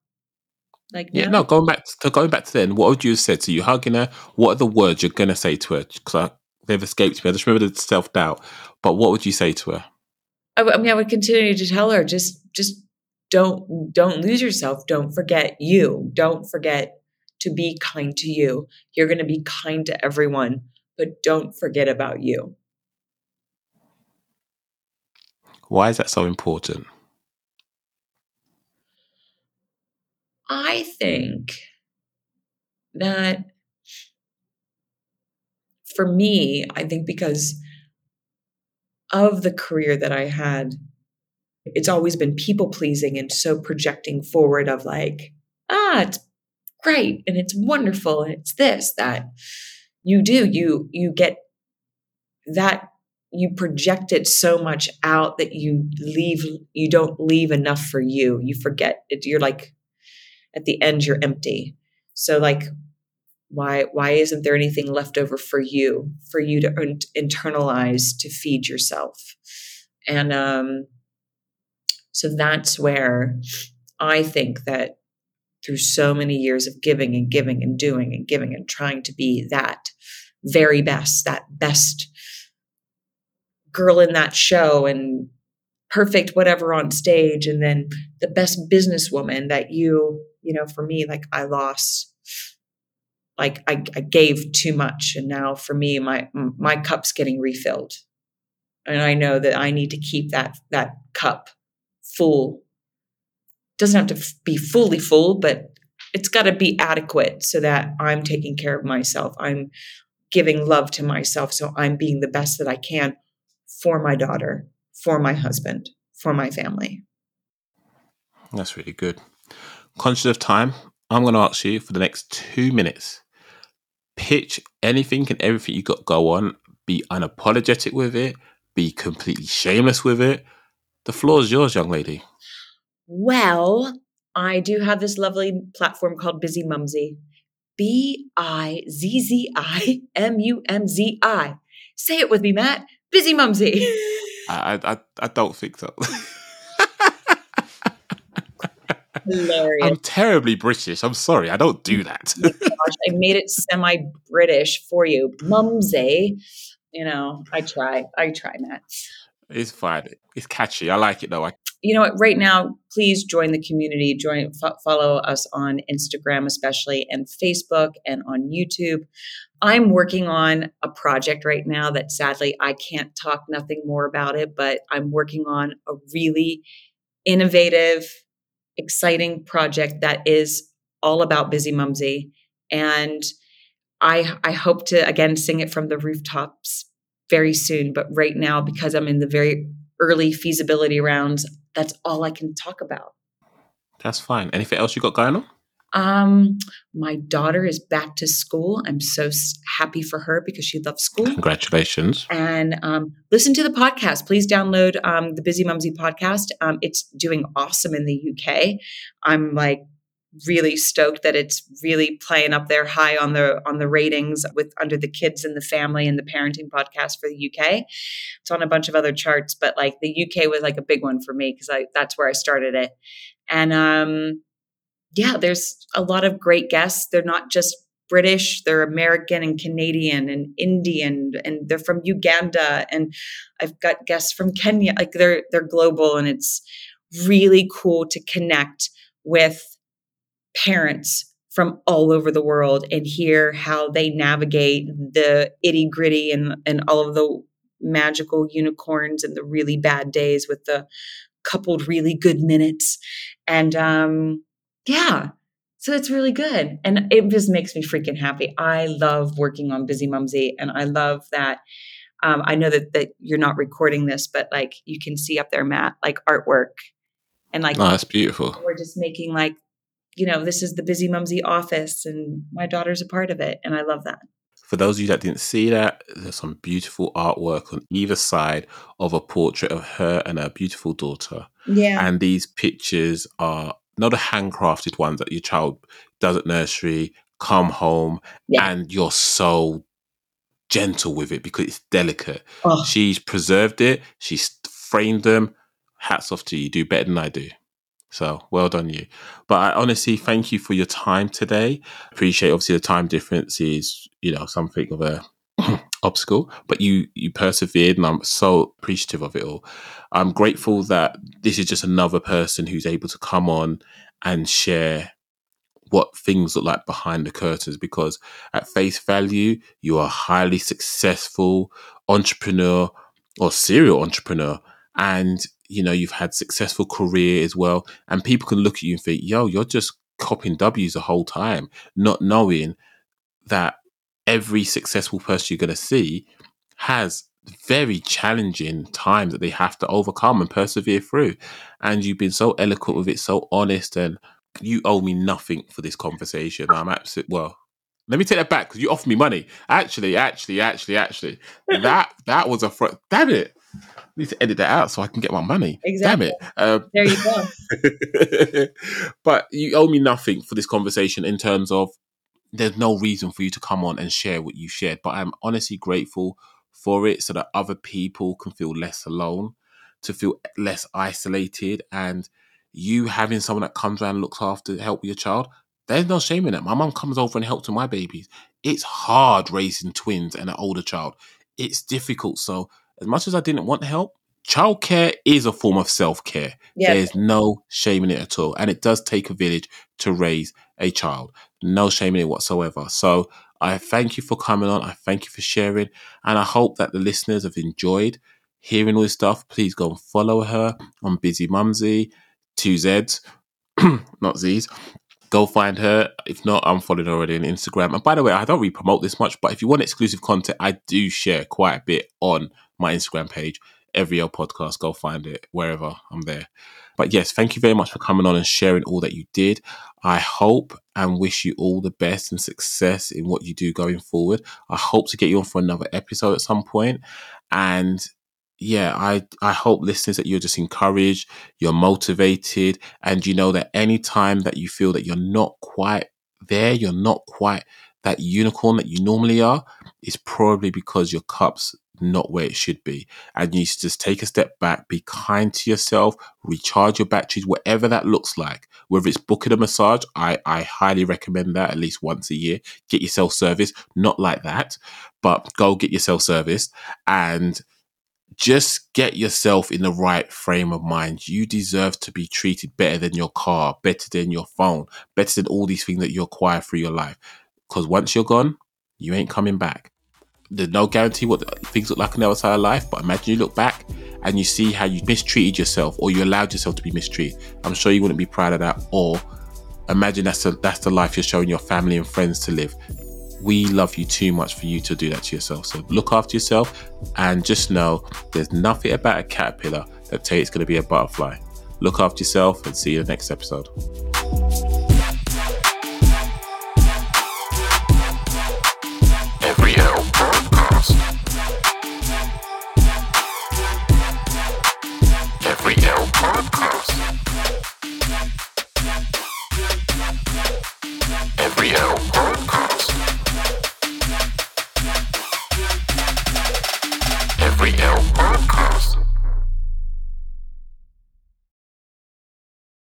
Like yeah, no, going back to going back to then, what would you have said? So you hugging her. What are the words you're gonna say to her? Because they've escaped me. I just remember the self doubt. But what would you say to her? I, I mean, I would continue to tell her just just don't don't lose yourself. Don't forget you. Don't forget to be kind to you. You're going to be kind to everyone, but don't forget about you. Why is that so important? I think that for me, I think because of the career that I had, it's always been people pleasing and so projecting forward of like, ah, it's great and it's wonderful and it's this that you do you you get that you project it so much out that you leave you don't leave enough for you. You forget it. You're like at the end you're empty. So like why why isn't there anything left over for you for you to internalize to feed yourself? And um so that's where i think that through so many years of giving and giving and doing and giving and trying to be that very best that best girl in that show and perfect whatever on stage and then the best businesswoman that you you know for me like i lost like I, I gave too much and now for me my my cup's getting refilled and i know that i need to keep that that cup full doesn't have to be fully full but it's got to be adequate so that i'm taking care of myself i'm giving love to myself so i'm being the best that i can for my daughter for my husband, for my family. That's really good. Conscious of time, I'm going to ask you for the next two minutes pitch anything and everything you got go on, be unapologetic with it, be completely shameless with it. The floor is yours, young lady. Well, I do have this lovely platform called Bizzimumzi. B I Z Z I M U M Z I. Say it with me, Matt. Bizzimumzi. I, I, I don't think so. Hilarious. I'm terribly British. I'm sorry. I don't do that. Oh Gosh, I made it semi British for you. Mumsy. You know, I try. I try, Matt. it's fine. It's catchy. I like it though. I, you know what right now please join the community join fo- follow us on instagram especially and facebook and on youtube i'm working on a project right now that sadly i can't talk nothing more about it but i'm working on a really innovative exciting project that is all about Bizzimumzi and i i hope to again sing it from the rooftops very soon but right now because i'm in the very early feasibility rounds that's all I can talk about. that's fine. Anything else you got going on? Um, my daughter is back to school. I'm so happy for her because she loves school. Congratulations. And um, listen to the podcast. Please download um, the Bizzimumzi podcast. Um, it's doing awesome in the UK. I'm like really stoked that it's really playing up there high on the on the ratings with under the kids and the family and the parenting podcast for the UK. It's on a bunch of other charts, but like the UK was like a big one for me because I that's where I started it. And um yeah, there's a lot of great guests. They're not just British, they're American and Canadian and Indian and they're from Uganda and I've got guests from Kenya. Like they're they're global and it's really cool to connect with parents from all over the world and hear how they navigate the itty gritty and, and all of the magical unicorns and the really bad days with the coupled really good minutes. And um, yeah, so it's really good. And it just makes me freaking happy. I love working on Bizzimumzi and I love that. Um, I know that, that you're not recording this, but like you can see up there, Matt, like artwork and like Oh, that's beautiful. we're just making like you know this is the Bizzimumzi office and my daughter's a part of it and i love that For those of you that didn't see that, there's some beautiful artwork on either side of a portrait of her and her beautiful daughter. yeah And these pictures are not a handcrafted one that your child does at nursery, come home, Yeah. and you're so gentle with it because it's delicate. oh, She's preserved it, she's framed them. Hats off to you. You do better than I do. So well done, you. But I honestly thank you for your time today. Appreciate obviously the time difference is, you know, something of a obstacle, but you you persevered and I'm so appreciative of it all. I'm grateful that this is just another person who's able to come on and share what things look like behind the curtains because at face value you are a highly successful entrepreneur or serial entrepreneur and you know you've had successful career as well and people can look at you and think yo you're just copying w's the whole time not knowing that every successful person you're going to see has very challenging times that they have to overcome and persevere through and you've been so eloquent with it so honest and you owe me nothing for this conversation i'm absolutely well let me take that back because you offered me money actually actually actually actually that that was a fr- damn it I need to edit that out so I can get my money. Exactly. Damn it. Um, there you go but you owe me nothing for this conversation in terms of there's no reason for you to come on and share what you shared. But I'm honestly grateful for it so that other people can feel less alone, to feel less isolated. And you having someone that comes around and looks after, help your child, there's no shame in it. My mum comes over and helps with my babies. It's hard raising twins and an older child. It's difficult. So, as much as I didn't want help, childcare is a form of self care. yeah There's no shame in it at all. And it does take a village to raise a child. No shame in it whatsoever. So I thank you for coming on. I thank you for sharing. And I hope that the listeners have enjoyed hearing all this stuff. Please go and follow her on Bizzimumzi, two Z's, not Z's. Go find her. If not, I'm following already on Instagram. And by the way, I don't really promote this much, but if you want exclusive content, I do share quite a bit on my Instagram page. Every L podcast, go find it wherever I'm there. But yes, thank you very much for coming on and sharing all that you did. I hope and wish you all the best and success in what you do going forward. I hope to get you on for another episode at some point. And yeah, I, I hope listeners that you're just encouraged, you're motivated, and you know that any time that you feel that you're not quite there, you're not quite that unicorn that you normally are, it's probably because your cup's not where it should be. And you just take a step back, be kind to yourself, recharge your batteries, whatever that looks like. Whether it's booking a massage, I, I highly recommend that at least once a year. Get yourself serviced, not like that, but go get yourself serviced and just get yourself in the right frame of mind. You deserve to be treated better than your car, better than your phone, better than all these things that you acquire through your life. Because once you're gone, you ain't coming back there's no guarantee what things look like on the outside of life, but imagine you look back and you see how you mistreated yourself or you allowed yourself to be mistreated. I'm sure you wouldn't be proud of that. Or imagine that's the, that's the life you're showing your family and friends to live. We love you too much for you to do that to yourself. So look after yourself and just know there's nothing about a caterpillar that tells you it's going to be a butterfly. Look after yourself and see you in the next episode.